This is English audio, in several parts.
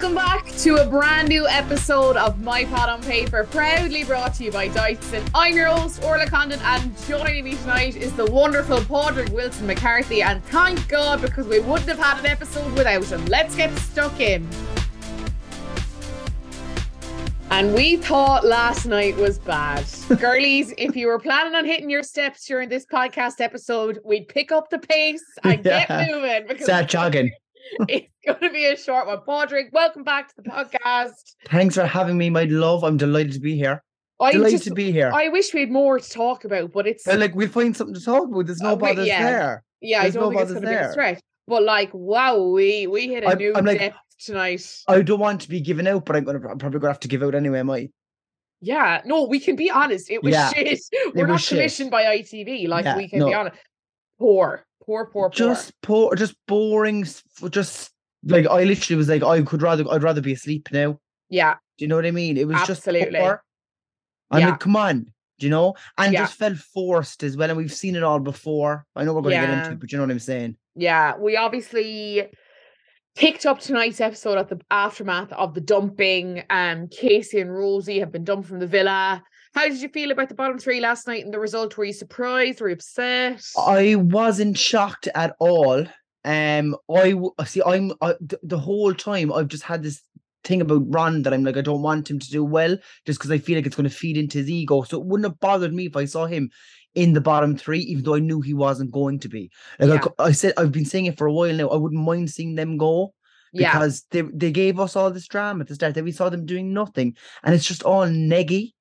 Welcome back to a brand new episode of My Pot on Paper, proudly brought to you by Dyson. I'm your host, Orla Condon, and joining me tonight is the wonderful Padraig Wilson McCarthy. And thank God, because we wouldn't have had an episode without him. Let's get stuck in. And we thought last night was bad. Girlies, if you were planning on hitting your steps during this podcast episode, we'd pick up the pace and Yeah. get moving. Because Start jogging. it's going to be a short one. Padraig, welcome back to the podcast. Thanks for having me, my love. I'm delighted to be here. I Delighted just, to be here. I wish we had more to talk about, but it's Well, like we'll find something to talk about. There's no Uh, bothers yeah. there. yeah, I there's don't no think it's going to be a stretch. But like, wow, we we hit a I'm- new I'm like- depth tonight. I don't want to be given out, but I'm gonna I'm probably gonna have to give out anyway. Am I? Yeah, no, we can be honest. It was Yeah, shit. We're not shit. commissioned by ITV. Like Yeah, we can be honest. Poor, poor, poor, poor. Just poor, just boring. Just like I literally was like, I could rather I'd rather be asleep now. yeah, Do you know what I mean? It was Absolutely. just poor. I'm Yeah. like, come on. Do you know? And Yeah. just felt forced as well. And we've seen it all before. I know we're going to get into it, but you know what I'm saying? yeah. We obviously picked up tonight's episode at the aftermath of the dumping. Um, Casey and Rosie have been dumped from the villa. How did you feel about the bottom three last night and the result? Were you surprised? Were you upset? I wasn't shocked at all. Um, I see. I'm I, the whole time. I've just had this thing about Ron that I'm like, I don't want him to do well, just because I feel like it's going to feed into his ego. So it wouldn't have bothered me if I saw him in the bottom three, even though I knew he wasn't going to be. Like I Yeah. cou- I, said, I've been saying it for a while now. I wouldn't mind seeing them go yeah, because they they gave us all this drama at the start. That we saw them doing nothing, and it's just all neggy.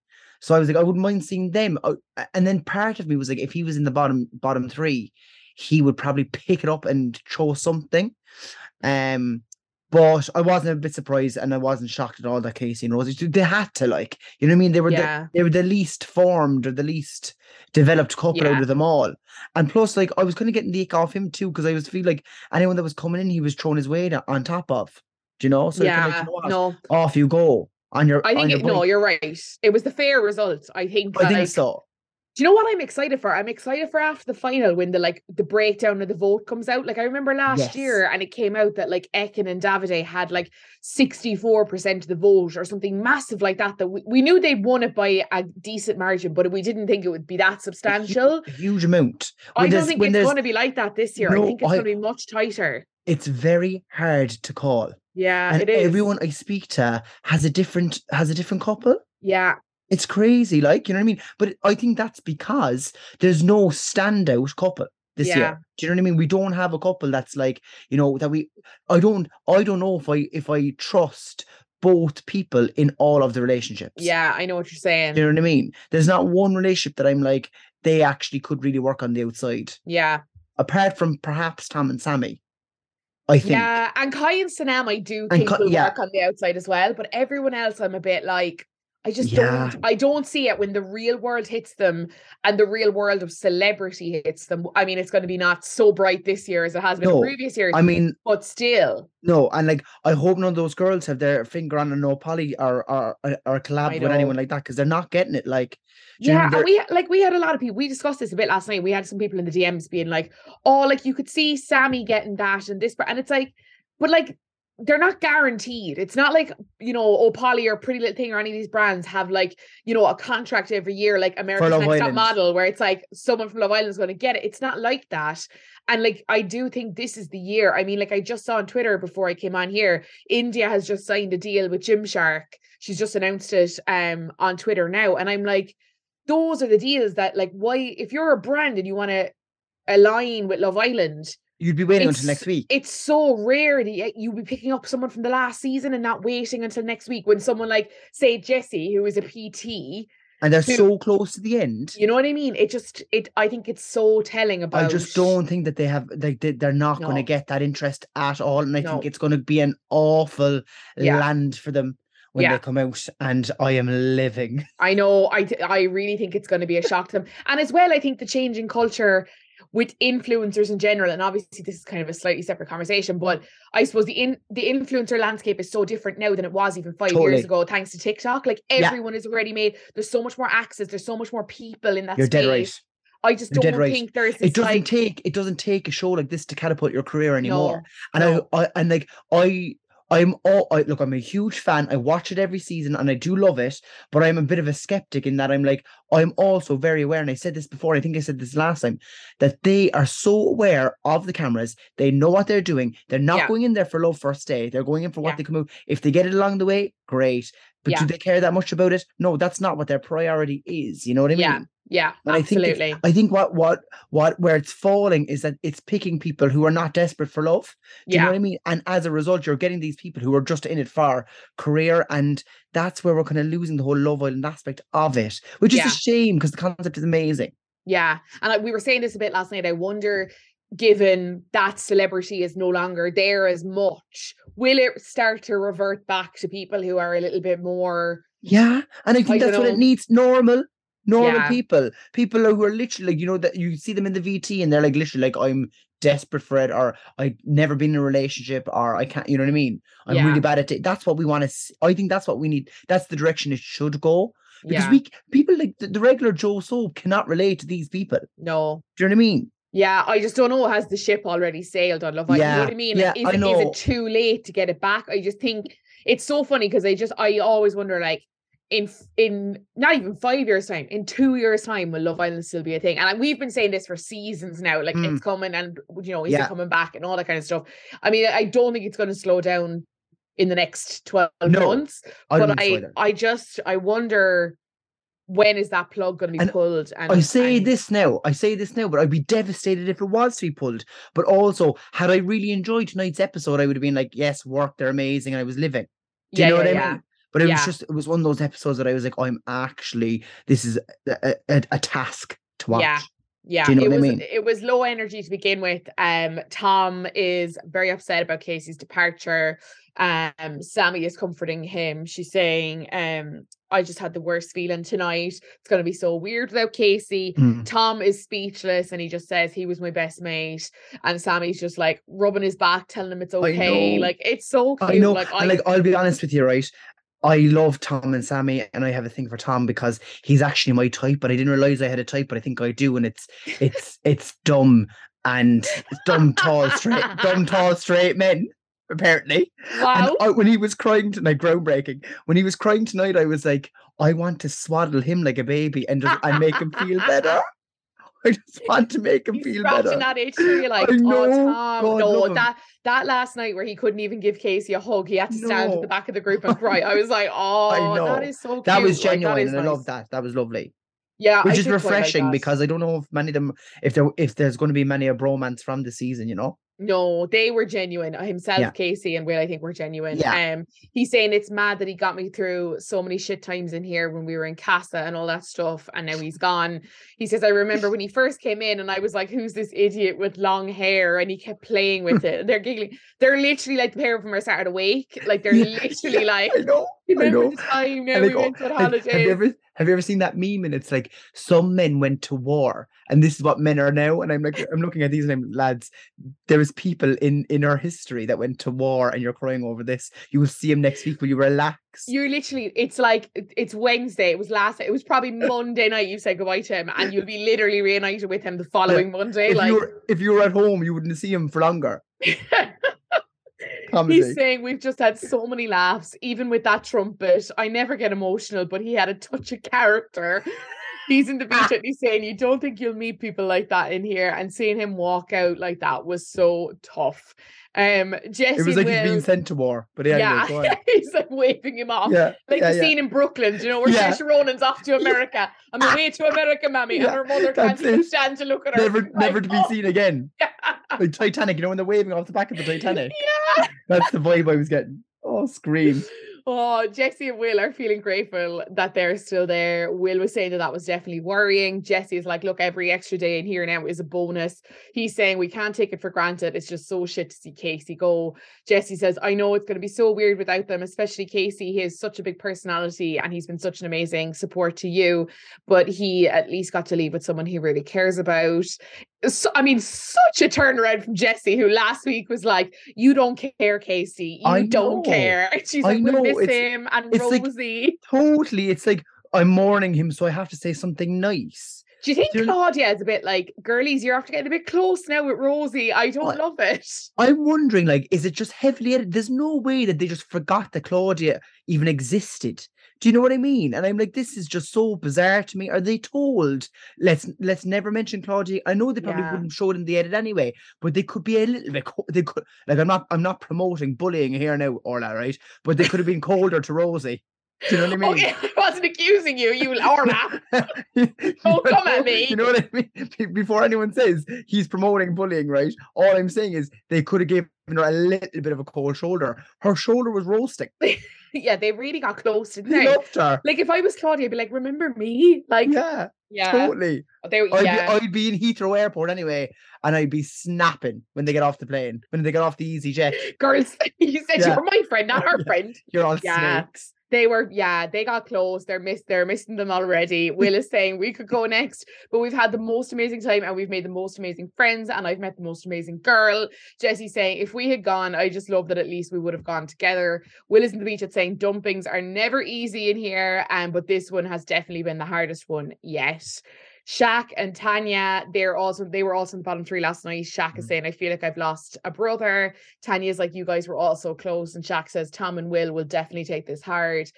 So I was like, I wouldn't mind seeing them. Uh, And then part of me was like, if he was in the bottom bottom three, he would probably pick it up and show something. Um, but I wasn't a bit surprised, and I wasn't shocked at all that Casey and Rosie they had to like, you know what I mean? They were Yeah. the, they were the least formed or the least developed couple Yeah. out of them all. And plus, like, I was kind of getting the ick off him too because I was feel like anyone that was coming in, he was throwing his weight on top of. Do you know? So kinda like, yeah. you know? No, off you go on your. I think your it, no, you're right. It was the fair result. I think. I think like, so. Do you know what I'm excited for? I'm excited for after the final when the like the breakdown of the vote comes out. Like I remember last Yes. year and it came out that like Ekin and Davide had like 64% of the vote or something massive like that. That we, we knew they'd won it by a decent margin, but we didn't think it would be that substantial. A huge amount. I don't think when it's going to be like that this year. I think it's going to be much tighter. It's very hard to call, Yeah, and it is. everyone I speak to has a different has a different couple. Yeah, It's crazy, like you know what I mean. But I think that's because there's no standout couple this Yeah. year. Do you know what I mean? We don't have a couple that's like you know that we. I don't. I don't know if I if I trust both people in all of the relationships. yeah, I know what you're saying. Do you know what I mean? There's not one relationship that I'm like they actually could really work on the outside, Yeah. apart from perhaps Tom and Sammy. I think. Yeah, and Kai and Sanam, I do And think Kai- will yeah. work on the outside as well. But everyone else, I'm a bit like, I just Yeah. don't. I don't see it when the real world hits them and the real world of celebrity hits them. I mean, it's going to be not so bright this year as it has been in No, previous years, I mean, but still, no, and like I hope none of those girls have their finger on a no poly or or or, collab with anyone like that because they're not getting it. Like, you know yeah. And we like we had a lot of people. We discussed this a bit last night. We had some people in the DMs being like, "Oh, like you could see Sammy getting that and this," and it's like, but like. They're not guaranteed. It's not like, you know, oh, Polly or Pretty Little Thing or any of these brands have like, you know, a contract every year, like America's Next Top Model, where it's like someone from Love Island is going to get it. It's not like that. And like, I do think this is the year. I mean, like, I just saw on Twitter before I came on here, India has just signed a deal with Gymshark. She's just announced it um on Twitter now. And I'm like, those are the deals that, like, why, if you're a brand and you want to align with Love Island, You'd be waiting it's- until next week. it's so rare that you'd be picking up someone from the last season and not waiting until next week when someone like, say, Jesse, who is a PT, and they're who- so close to the end. you know what I mean? It just, it, I think it's so telling about. I just don't think that they have like they, they're not going to get that interest at all, and I No. think it's going to be an awful Yeah. land for them when Yeah. they come out. And I am living. I know. I I really think it's going to be a shock to them, and as well, I think the change in culture with influencers in general, and obviously this is kind of a slightly separate conversation, but I suppose the in the influencer landscape is so different now than it was even five Totally. years ago, thanks to TikTok. Like Yeah. everyone is already made. There's so much more access. There's so much more people in that You're space. dead right. I just You're don't right. think there's It doesn't like take it doesn't take a show like this to catapult your career no, anymore. And no. I, I and like I I'm all I, look. I'm a huge fan. I watch it every season, and I do love it. But I'm a bit of a skeptic in that I'm like I'm also very aware, and I said this before. I think I said this last time that they are so aware of the cameras. They know what they're doing. They're not Yeah. going in there for love first day. They're going in for what Yeah. they can move. If they get it along the way, great. But Yeah. do they care that much about it? No, that's not what their priority is. You know what I mean? Yeah, yeah, And I think absolutely. I think what what what where it's falling is that it's picking people who are not desperate for love. Do you know what I mean? And as a result, you're getting these people who are just in it for career, and that's where we're kind of losing the whole Love Island aspect of it, which is Yeah. a shame because the concept is amazing. yeah. And we were saying this a bit last night. I wonder, given that celebrity is no longer there as much, will it start to revert back to people who are a little bit more? Yeah, and I think I that's what it needs. Normal, normal Yeah. people, people who are literally, like, you know, that you see them in the VT and they're like literally like, I'm desperate for it, or I've never been in a relationship, or I can't, you know what I mean? I'm Yeah. really bad at it. That's what we want to. see. I think that's what we need. That's the direction it should go. Because Yeah, we people like the, the regular Joe Soap cannot relate to these people. no. Do you know what I mean? Yeah, I just don't know. Has the ship already sailed on Love Island? You know what I mean? yeah, is, I it, is know. it too late to get it back? I just think it's so funny because I just I always wonder like in in not even five years time, in two years time, will Love Island still be a thing? And we've been saying this for seasons now. Like Mm. it's coming, and you know, is Yeah. it coming back and all that kind of stuff. I mean, I don't think it's going to slow down in the next twelve No, months. I but I. I just I wonder when is that plug going to be And pulled? And I say and- this now. I say this now, but I'd be devastated if it was to be pulled. But also, had I really enjoyed tonight's episode, I would have been like, "Yes, work, they're amazing," and I was living. Do you Yeah, know what yeah, I yeah. mean? But it Yeah. was just, it was one of those episodes that I was like, "I'm actually, this is a, a, a task to watch." Yeah. Yeah, Do you know it what I was mean? it was low energy to begin with. Um, Tom is very upset about Casey's departure. Um, Sammy is comforting him. She's saying, um, I just had the worst feeling tonight. It's gonna be so weird without Casey. Mm. Tom is speechless and he just says he was my best mate. And Sammy's just like rubbing his back, telling him it's okay. Like it's so cute. I know. Like I like, I'll be honest with you, right? I love Tom and Sammy, and I have a thing for Tom because he's actually my type. But I didn't realize I had a type, but I think I do, and it's it's it's dumb and dumb, tall, straight, dumb, tall, straight men. Apparently, wow. and I, when he was crying tonight, groundbreaking. When he was crying tonight, I was like, I want to swaddle him like a baby and just and make him feel better. I just want to make him He's feel better. that itch for you, like, I know. oh Tom, God, no, that that last night where he couldn't even give Casey a hug, he had to stand at the back of the group and cry. I was like, oh, that is so cute. That was like, genuine, is and I nice. love that. That was lovely. Yeah, I which is did quite like refreshing because I don't know if many of them if there if there's going to be many a bromance from the season, you know. No, they were genuine. Uh, Himself, Yeah. Casey, and Will, I think were genuine. Yeah. Um, he's saying it's mad that he got me through so many shit times in here when we were in Casa and all that stuff, and now he's gone. He says, I remember when he first came in, and I was like, "Who's this idiot with long hair?" And he kept playing with it. And they're giggling. They're literally like the pair of them are started awake. Like they're Yeah, literally like, I I know. the time now And we like, oh, went on have, have you ever have you ever seen that meme? And it's like some men went to war, and this is what men are now. And I'm like, I'm looking at these, and I'm lads. There was people in in our history that went to war, and you're crying over this. You will see him next week. Will you relax? You're literally, it's like it's Wednesday. It was last, it was probably Monday night you said goodbye to him, and you'll be literally reunited with him the following Monday. if Like you were if you were at home, you wouldn't see him for longer. Comedy. he's saying, we've just had so many laughs, even with that trumpet. I never get emotional, but he had a touch of character. He's in the beach and he's saying, You don't think you'll meet people like that in here. And seeing him walk out like that was so tough. Um, Jesse it was like Will, he's being sent to war. But anyway, yeah, he's like waving him off. yeah, Like yeah, the yeah. scene in Brooklyn, do you know, where Yeah. Saoirse Ronan's off to America. I'm away to America, mammy. Yeah, and her mother can't even it. stand to look at her. never She's never to be "Oh." seen again. Yeah. Like Titanic, you know, when they're waving off the back of the Titanic. yeah. That's the vibe I was getting. Oh, scream. Oh, Jesse and Will are feeling grateful that they're still there. Will was saying that that was definitely worrying. Jesse is like, look, every extra day in here now is a bonus. He's saying we can't take it for granted. It's just so shit to see Casey go. Jesse says, I know it's going to be so weird without them, especially Casey. He has such a big personality and he's been such an amazing support to you, but he at least got to leave with someone he really cares about. So, I mean, such a turnaround from Jesse, who last week was like, You don't care, Casey. You I don't know. care. And she's I like, We'll miss it's- him and it's like- Rosie. Totally. It's like I'm mourning him, so I have to say something nice. Do you think Claudia is a bit like girlies? You're after getting a bit close now with Rosie. I don't What? love it. I'm wondering, like, is it just heavily edited? There's no way that they just forgot that Claudia even existed. Do you know what I mean? And I'm like, this is just so bizarre to me. Are they told let's let's never mention Claudia? I know they probably Yeah. wouldn't show it in the edit anyway, but they could be a little bit. They could like I'm not I'm not promoting bullying here now, Orla, right? But they could have been colder to Rosie. Do you know what I mean? Okay, I wasn't accusing you, you Orla. Don't come at me. You know what I mean? Before anyone says he's promoting bullying, right? All I'm saying is they could have given her a little bit of a cold shoulder. Her shoulder was roasting. Yeah, they really got close, didn't He they? loved her. Like if I was Claudia, I'd be like, remember me? Like, yeah, Yeah, totally. they, I'd, yeah. be, I'd be in Heathrow Airport anyway, and I'd be snapping when they get off the plane, when they get off the easy jet. girls. you said Yeah. you were my friend, not her Yeah. friend. You're all Yeah. snakes. They were, yeah, they got close. They're miss, they're missing them already. Will is saying we could go next, but we've had the most amazing time and we've made the most amazing friends, and I've met the most amazing girl. jesse saying if we had gone, I just love that at least we would have gone together. Will is in the beach at saying dumpings are never easy in here, and but this one has definitely been the hardest one yet. Shaq and Tanya, they're also they were also in the bottom three last night. Shaq is Mhm. saying, I feel like I've lost a brother. Tanya's like, you guys were all so close. And Shaq says, Tom and Will will definitely take this hard.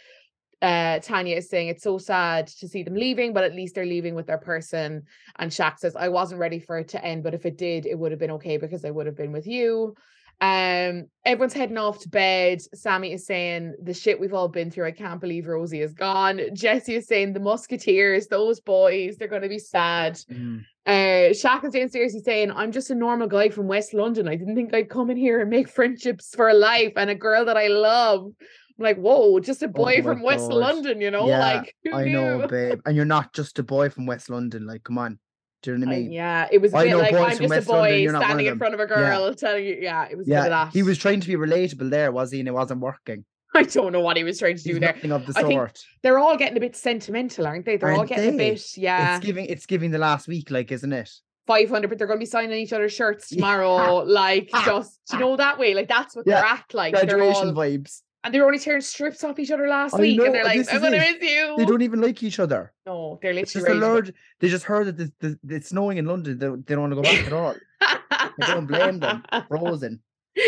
Uh, Tanya is saying it's so sad to see them leaving, but at least they're leaving with their person. And Shaq says, I wasn't ready for it to end, but if it did, it would have been okay because I would have been with you. Um, everyone's heading off to bed. Sammy is saying the shit we've all been through. I can't believe Rosie is gone. Jesse is saying the Musketeers, those boys, they're gonna be sad. Mm. Uh, Shaq is downstairs. He's saying, "I'm just a normal guy from West London. I didn't think I'd come in here and make friendships for life and a girl that I love." I'm like, "Whoa, just a boy Oh from West London, you know? Yeah, like, who I knew?" know, babe. And you're not just a boy from West London. Like, come on. Do you know what I Uh, mean? yeah, it was a I bit like I'm just a West London, boy you're not one of standing in front of a girl Yeah. telling you, yeah, it was a bit of Yeah, that. he was trying to be relatable there, was he? And it wasn't working. I don't know what he was trying to He's do there. nothing of the I think sort. They're all getting a bit sentimental, aren't they? They're all Aren't getting they? a bit, yeah. It's giving. It's giving the last week, like, isn't it? 500, but they're going to be signing each other's shirts tomorrow. like, just, you know, that way. Like, that's what Yeah, they're at. Like, Graduation all, vibes. And they were only tearing strips off each other last I week. know, and they're like, I'm is going to it. miss you. They don't even like each other. No, they're literally ready. They just heard that the, the, it's snowing in London. They, they don't want to go back at all. I don't blame them. Frozen.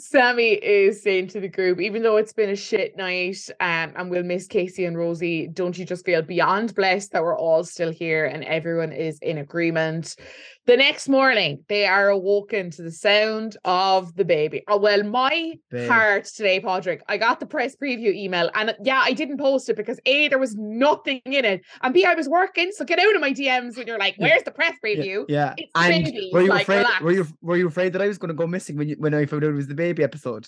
Sammy is saying to the group, even though it's been a shit night um, and we'll miss Casey and Rosie, don't you just feel beyond blessed that we're all still here and everyone is in agreement? The next morning, they are awoken to the sound of the baby. Oh, well, my Babe. heart today, Padraig, I got the press preview email and yeah, I didn't post it because A, there was nothing in it, and B, I was working. So get out of my DMs when you're like, where's the press preview? Yeah. It's the And baby, were you like, afraid? Were you were you afraid that I was going to go missing when you when I found out it was the baby episode?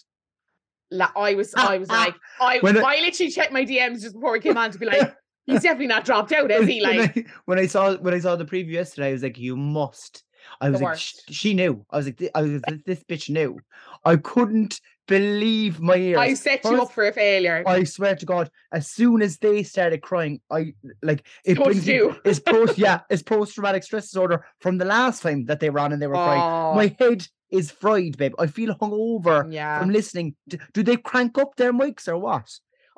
La- I was, I was like, I, When I- literally checked my DMs just before we came on to be like, he's definitely not dropped out, is he? when, Like, I, when I saw when I saw the preview yesterday, I was like, "You must." I was like, "Sh- worst. "She knew." I was like, "I was like, this bitch knew." I couldn't believe my ears. I set you up for a failure. I swear to God, as soon as they started crying, I like it brings you. it's post yeah, it's post traumatic stress disorder from the last time that they ran and they were crying. Oh, My head is fried, babe. I feel hungover yeah. from listening. D- Do they crank up their mics or what?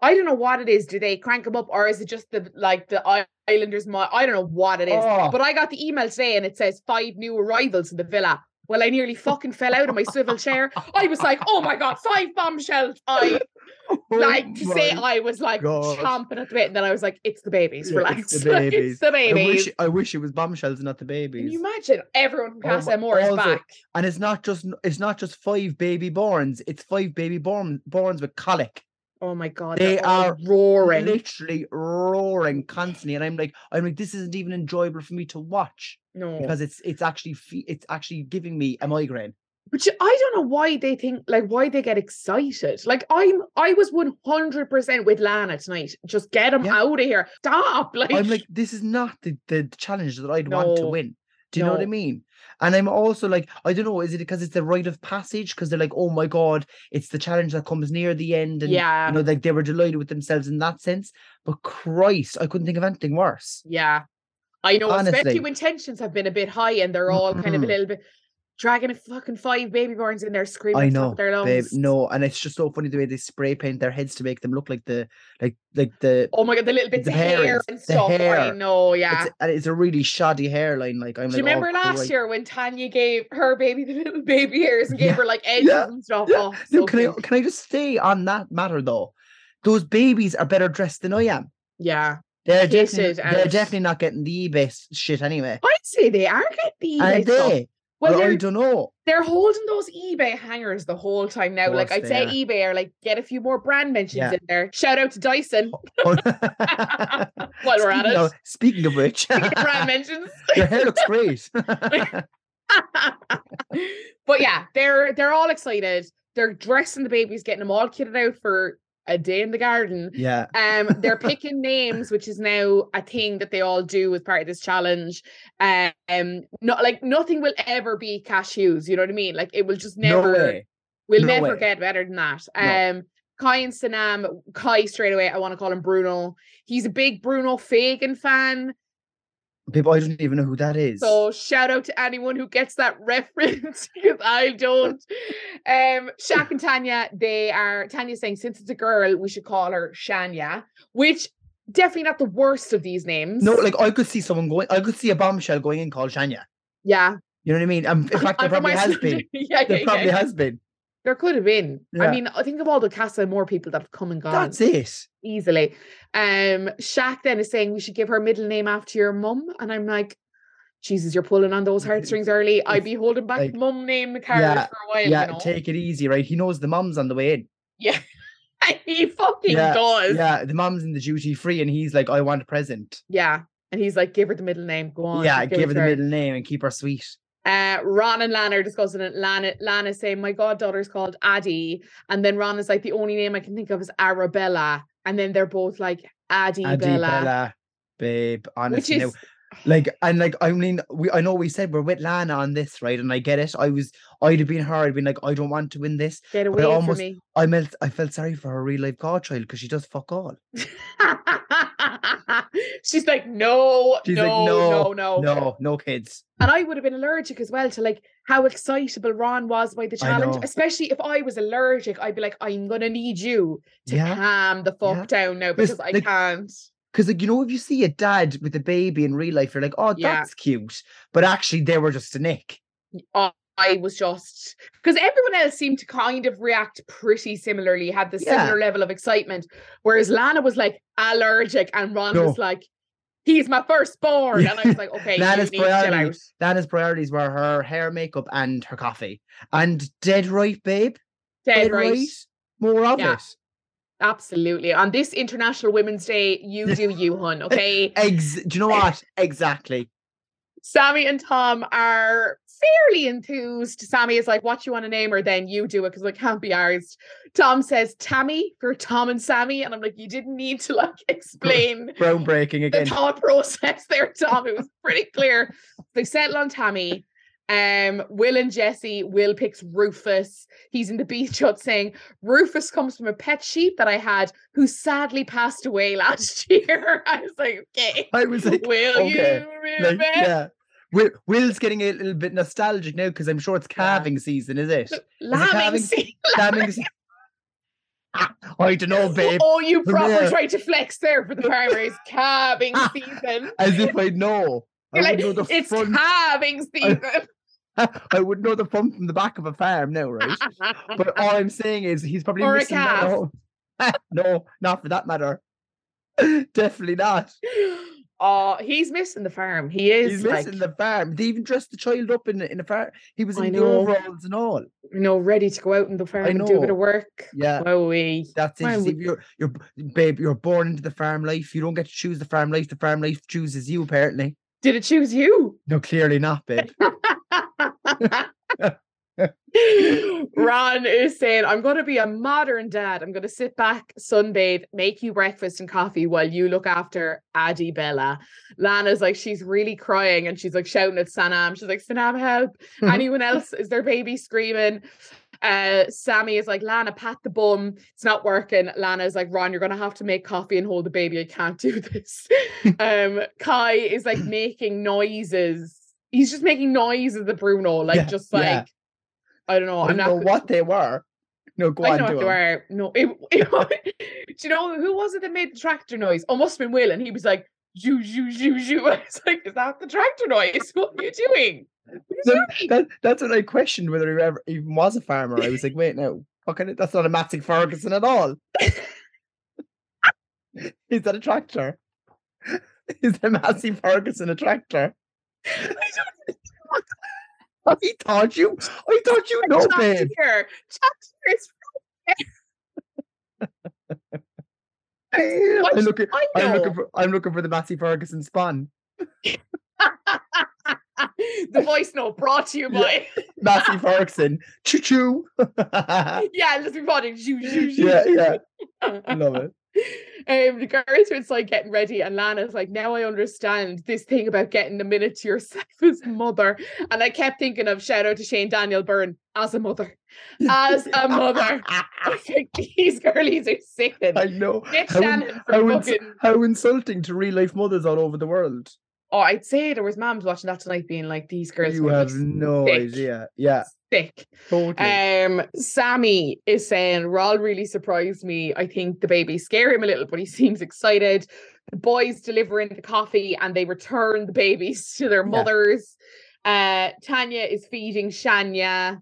I don't know what it is. Do they crank them up or is it just the like the Islanders? Mo- I don't know what it is. Oh. But I got the email today and it says five new arrivals in the villa. Well, I nearly fucking fell out of my swivel chair. I was like, oh my god, five bombshells. I oh like to say Oh I was like God. chomping at the bit, and then I was like, it's the babies. Yeah, Relax. it's the babies. it's the I babies. wish I wish it was bombshells, not the babies. Can you imagine everyone from Oh Casa my- Moore is back? and it's not just it's not just five baby borns. It's five baby born borns with colic. Oh my god, They they're roaring. literally roaring constantly, and I'm like, I'm like, this isn't even enjoyable for me to watch No, because it's it's actually fe- it's actually giving me a migraine. but you- I don't know why they think like why they get excited. Like I'm, I was one hundred percent with Lana tonight. Just get him Yeah. out of here. Stop. Like, I'm like, this is not the, the challenge that I'd want to win. Do you know what I mean? And I'm also like, I don't know, is it because it's the rite of passage? Because they're like, oh my god, it's the challenge that comes near the end, and yeah, you know, like they were delighted with themselves in that sense. But Christ, I couldn't think of anything worse. yeah. I know, especially honestly. when tensions have been a bit high and they're all kind of a Mhm. little bit. Dragging a fucking five baby borns in there screaming I at the top know, their lungs. babe. No, and it's just so funny the way they spray paint their heads to make them look like the like like the. Oh my god, the little bits The of hair parents, and the stuff. I hair. know, yeah. It's, and it's a really shoddy hairline. Like I'm Do you like, oh, remember last Christ. year when Tanya gave her baby the little baby ears and gave Yeah, her like edges yeah, and stuff? yeah. Oh, No, so can I can I just stay on that matter though? Those babies are better dressed than I am. Yeah. They're definitely they're definitely not getting the s- shit anyway. I'd say they are getting the Are eBay stuff. they? Well, I, don't know. they're holding those eBay hangers the whole time now. Like I'd say are. eBay are like get a few more brand mentions Yeah. in there. Shout out to Dyson. Oh, oh. While we're at speaking it. Of, speaking of which, brand mentions. your hair looks great. but yeah, they're they're all excited. They're dressing the babies, getting them all kitted out for a day in the garden. yeah. Um, they're picking names, which is now a thing that they all do as part of this challenge. Um, not like nothing will ever be cashews. You know what I mean? Like it will just never. no. We'll No never way. get better than that. No. Um, Kai and Sanam, Kai straight away. I want to call him Bruno. He's a big Bruno Fagan fan. People, I don't even know who that is. So shout out to anyone who gets that reference because I don't. Um, Shaq and Tanya, they are Tanya's saying since it's a girl, we should call her Shania, which definitely not the worst of these names. no, like I could see someone going. I could see a bombshell going in called Shania. yeah. You know what I mean? Um, in fact, there probably has been. yeah, There yeah, probably yeah. has been. There could have been. I mean, I think of all the Casa Amor people that have come and gone. That's it. easily. Um, Shaq then is saying we should give her middle name after your mum, and I'm like, Jesus, you're pulling on those heartstrings early. I'd be holding back like- mum name card Yeah, for a while. yeah, you know? take it easy, right? He knows the mum's on the way in. yeah. he fucking Yeah, does. Yeah, the mum's in the duty free, and he's like, "I want a present." Yeah. And he's like, give her the middle name. Go on. yeah, give give her the middle name and keep her sweet. Uh, Ron and Lana are discussing it. Lana, Lana's saying, My goddaughter's called Addie. And then Ron is like, The only name I can think of is Arabella. And then they're both like, Addie, Bella. Bella, babe. Honestly, is, like and like I mean, we I know we said we're with Lana on this, right? And I get it. I was, I'd have been her. I'd been like, I don't want to win this. get I away from almost- me. I felt, I felt sorry for her real life godchild because she does fuck all. She's like, no, She's like, no, "No, no, no, No, no kids. And I would have been allergic as well to like how excitable Ron was by the challenge. Especially if I was allergic, I'd be like, I'm gonna need you to Yeah, calm the fuck yeah. down now Because, because I can't. Because like you know, if you see a dad with a baby in real life, you're like, oh, Yeah. that's cute. But actually, they were just a nick. I I was just because everyone else seemed to kind of react pretty similarly, had the Yeah. similar level of excitement. Whereas Lana was like allergic and Ron was like, he's my firstborn. Yeah. And I was like, okay, Lana's you need to chill priority- out. Lana's priorities were her hair, makeup, and her coffee. And dead right, babe. Dead right. More of Yeah. it. Absolutely. On this International Women's Day, you do you, hun. Okay. Ex- do you know what? exactly. Sammy and Tom are fairly enthused. Sammy is like, What you want to name her? Then you do it because it can't be ours. Tom says Tammy for Tom and Sammy. And I'm like, You didn't need to like explain Groundbreaking the again. thought process there, Tom. It was pretty clear. They settle on Tammy. Um, Will and Jesse, Will picks Rufus. He's in the beach hut saying, Rufus comes from a pet sheep that I had who sadly passed away last year. I was like, okay. I was like, Will okay, you like, remember? yeah. Will, Will's getting a little bit nostalgic now because I'm sure it's Yeah. calving season, is it? Lambing calving? season. Calving se- I don't know, babe. Oh, you proper Yeah. tried to flex there for the farmers. calving season. As if I know. You're like, know the it's front. calving season. I would know the front from the back of a farm now, right? But all I'm saying is he's probably Or missing that calf. no, not for that matter. Definitely not. oh, he's missing the farm. He is He's like, missing the farm. They even dressed the child up in in a farm. He was in the overalls and all. you know, ready to go out in the farm and do a bit of work. Yeah. Wow, we. That's it. You're, you're, babe. You're born into the farm life. You don't get to choose the farm life. The farm life chooses you. Apparently, Did it choose you? no, clearly not, babe. Ron is saying, I'm going to be a modern dad. I'm going to sit back, sunbathe, make you breakfast and coffee while you look after Addie Bella. Lana's like, she's really crying and she's like shouting at Sanam. She's like, Sanam, help. Anyone else? Is their baby screaming? Uh, Sammy is like, Lana, pat the bum. It's not working. Lana is like, Ron, you're gonna have to make coffee and hold the baby. I can't do this. um, Kai is like making noises he's just making noises at Bruno, like Yeah, just like yeah. I don't know. I don't know what they were. No, go I on, know what they were. No, it, it, do you know who was it that made the tractor noise? Oh, must have been Will, and he was like, "Zoo, zoo, zoo, zoo." I was like, "Is that the tractor noise? What are you doing?" What you That- that's when I questioned whether he ever even was a farmer. I was like, wait, no, what of, that's not a Massey Ferguson at all. Is that a tractor? Is the Massey Ferguson a tractor? I thought you, I thought you know, babe. Tractor, tractor is. I'm looking, I'm looking for, I'm looking for the Massey Ferguson spawn. the voice note brought to you Yeah. by. Massey Ferguson, choo choo. yeah, let's be funny. Zoo, zoo, zoo, yeah, yeah, love it. Um, the girls are inside getting ready, and Lana's like, "Now I understand this thing about getting a minute to yourself as mother." And I kept thinking of shout out to Shane Daniel Byrne as a mother, as a mother. I think these girlies are sickening. I know. Get How, in- how, ins- how insulting to real life mothers all over the world. Oh, I'd say there was moms watching that tonight, being like, "These girls You have no sick, idea. Yeah, Sick. totally. Um, Sammy is saying Rawl really surprised me. I think the baby scare him a little, but he seems excited. The boys delivering the coffee and they return the babies to their Yeah. mothers. Uh, Tanya is feeding Shania.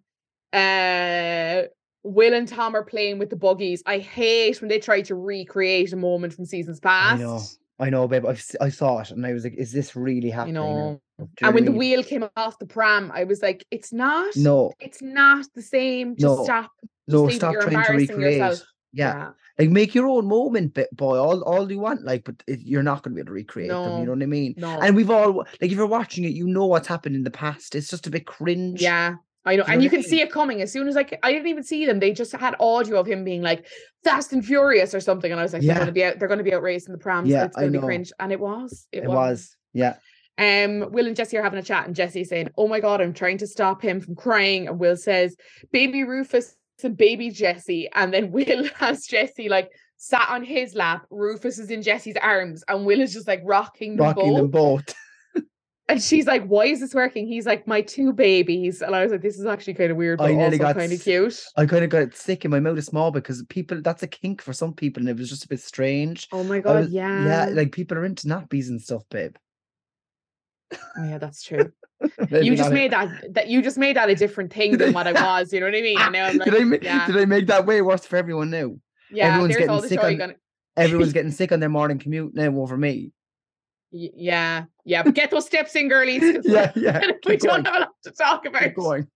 Uh, Will and Tom are playing with the buggies. I hate when they try to recreate a moment from seasons past. I know, babe. I've, s- I saw it and I was like, is this really happening? know. You know And when I the wheel came off the pram, I was like, it's not. No, It's not the same. Just No. stop. no, stop trying to recreate. yourself. Yeah. like make your own moment, bit boy. All, all you want, like, but it, you're not going to be able to recreate them. You know what I mean? No. And we've all like, if you're watching it, you know what's happened in the past. It's just a bit cringe. Yeah, I know. You know and you can mean? see it coming as soon as like I didn't even see them. They just had audio of him being like Fast and Furious or something. And I was like, yeah. they're gonna be out, they're gonna be out racing the prams. Yeah, it's gonna I be cringe. And it was. It, it was. Yeah, Um, Will and Jesse are having a chat, and Jesse saying, Oh my god, I'm trying to stop him from crying. And Will says, Baby Rufus and baby Jesse. And then Will has Jesse like sat on his lap. Rufus is in Jesse's arms, and Will is just like rocking them rocking both. them both. And she's like, Why is this working? He's like, My two babies. And I was like, This is actually kind of weird, I but nearly also kind of cute. I kind of got sick in my mouth small because people that's a kink for some people, and it was just a bit strange. Oh my god, was- yeah. yeah, like people are into nappies and stuff, babe. oh, yeah, that's true. You just made that that you just made that a different thing than what I was, you know what I mean? And now I'm like, did I make yeah. did I make that way worse for everyone now? yeah, everyone's getting the sick on- gonna Everyone's getting sick on their morning commute now over me. Yeah, yeah. But get those steps in, girlies. Yeah, yeah. we keep don't going, have a lot to talk about. keep going.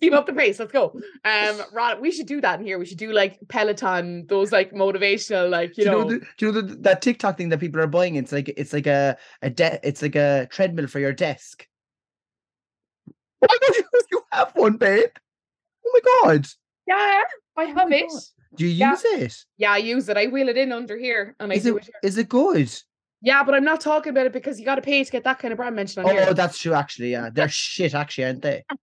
Keep up the pace. Let's go. Um, Ron, we should do that in here. We should do like Peloton, those like motivational, like you do know, know, the, do you know the, that TikTok thing that people are buying? It's like it's like a a de- it's like a treadmill for your desk. Why don't you, you have one, babe? Oh my god! yeah, I have my it. God. Do you Yeah. use it? Yeah, I use it. I wheel it in under here, and I Is do it it. Here. is it good? Yeah, but I'm not talking about it because you got to pay to get that kind of brand mention on Oh, here. that's true. Actually, yeah, they're shit. Actually, aren't they?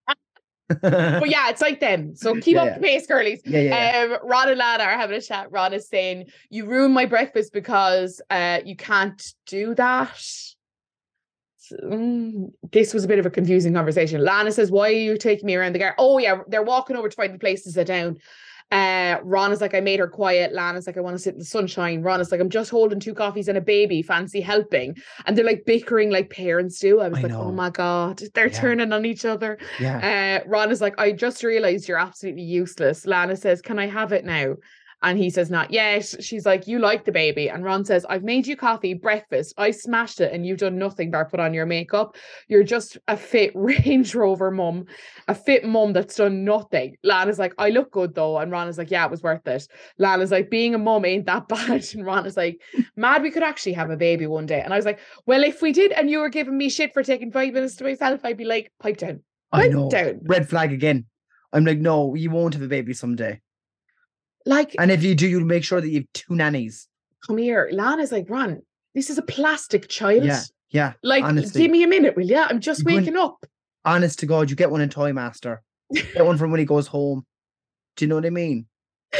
But yeah, it's like them. So keep Yeah, up yeah. the pace, girlies. yeah, yeah. yeah. Um, Ron and Lana are having a chat. Ron is saying, You ruined my breakfast because uh you can't do that. So, mm, this was a bit of a confusing conversation. Lana says, Why are you taking me around the garden? Oh, yeah, they're walking over to find the place to sit down. Uh, Ron is like, I made her quiet. Lana's like, I want to sit in the sunshine. Ron is like, I'm just holding two coffees and a baby. Fancy helping. And they're like bickering like parents do. I was I like, know. Oh my God, they're Yeah. turning on each other. yeah. Uh, Ron is like, I just realized you're absolutely useless. Lana says, Can I have it now? And he says, Not yet. She's like, You like the baby. And Ron says, I've made you coffee, breakfast. I smashed it, and you've done nothing but put on your makeup. You're just a fit Range Rover mum, a fit mum that's done nothing. Lana's like, I look good though. And Ron is like, Yeah, it was worth it. Lana's like, Being a mum ain't that bad. And Ron is like, Mad, we could actually have a baby one day. And I was like, Well, if we did, and you were giving me shit for taking five minutes to myself, I'd be like, Pipe down. I pipe know. down. Red flag again. I'm like, no, you won't have a baby someday. Like, And if you do, you'll make sure that you have two nannies. come here. Lana's like, Ron, this is a plastic child. Yeah, yeah. Like, honestly. give me a minute, will ya? I'm just You waking up. Honest to God, you get one in Toy Master. Get one from when he goes home. Do you know what I mean?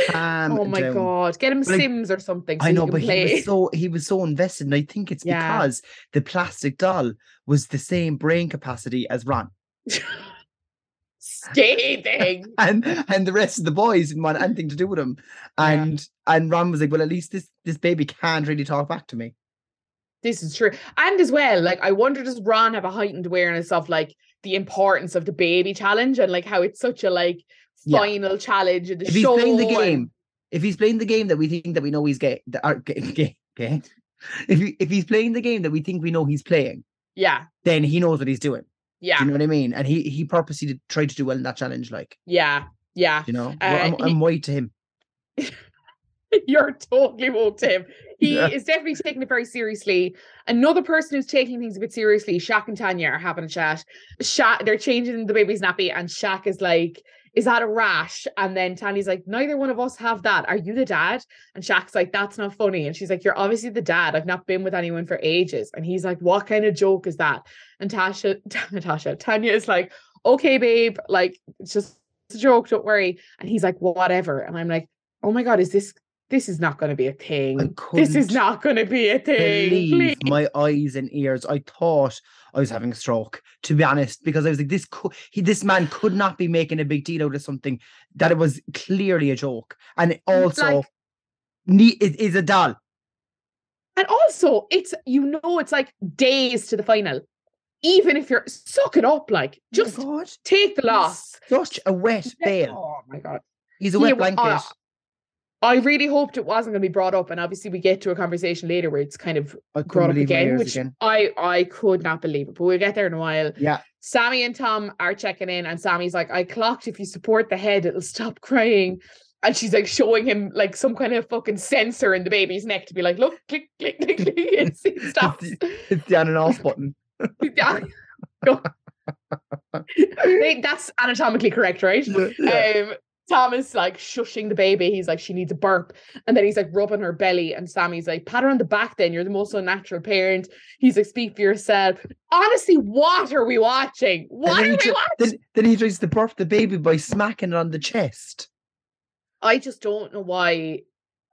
Calm oh my down. god, get him But, like, Sims or something. So I know, but he was so he was so invested, and I think it's Yeah. because the plastic doll was the same brain capacity as Ron, Scathing. and and the rest of the boys didn't want anything to do with him. Yeah. And and Ron was like, "Well, at least this this baby can't really talk back to me." This is true. And as well, like I wonder does Ron have a heightened awareness of like the importance of the baby challenge and like how it's such a like Yeah. final challenge in the If he's playing the and- game, if he's playing the game that we think that we know he's gay, that are gay, gay, gay. If he, if he's playing the game that we think we know he's playing, yeah, then he knows what he's doing. Yeah, Do you know what I mean? And he he purposely did, tried to do well in that challenge. Like, yeah, yeah. you know, Uh, I'm, he- I'm white to him. You're totally woke to him. He Yeah. is definitely taking it very seriously. Another person who's taking things a bit seriously, Shaq and Tanya are having a chat. Shaq, they're changing the baby's nappy, and Shaq is like, Is that a rash? And then Tanya's like, Neither one of us have that. Are you the dad? And Shaq's like, That's not funny. And she's like, You're obviously the dad. I've not been with anyone for ages. And he's like, What kind of joke is that? And Tasha, Natasha, Tanya is like, Okay, babe, like, it's just a joke, don't worry. And he's like, Whatever. And I'm like, Oh my God, is this this is not going to be a thing. This is couldn't going to be a thing. believe please. my eyes and ears. I thought I was having a stroke, to be honest, because I was like, this could he this man could not be making a big deal out of something that it was clearly a joke. And it also Like- ne- it is a doll. And also, it's you know, it's like days to the final. Even if you're suck it up, like just oh my God, take the loss. Such a wet fail. Oh my god. He's a wet wa- blanket. uh, I really hoped it wasn't going to be brought up, and obviously we get to a conversation later where it's kind of brought up again, which again. I I could not believe it. But we'll get there in a while. Yeah. Sammy and Tom are checking in, and Sammy's like, I clocked if you support the head, it'll stop crying. And she's like showing him like some kind of fucking sensor in the baby's neck to be like, look, click, click, click, click, it, stops. It's on and off button. Yeah. That's anatomically correct, right? Yeah. Um, Thomas like shushing the baby. He's like, she needs a burp. And then he's like rubbing her belly. And Sammy's like, pat her on the back then. You're the most unnatural parent. He's like, speak for yourself. Honestly, what are we watching? What are we tr- watching? Then, then he tries to birth the baby by smacking it on the chest. I just don't know why.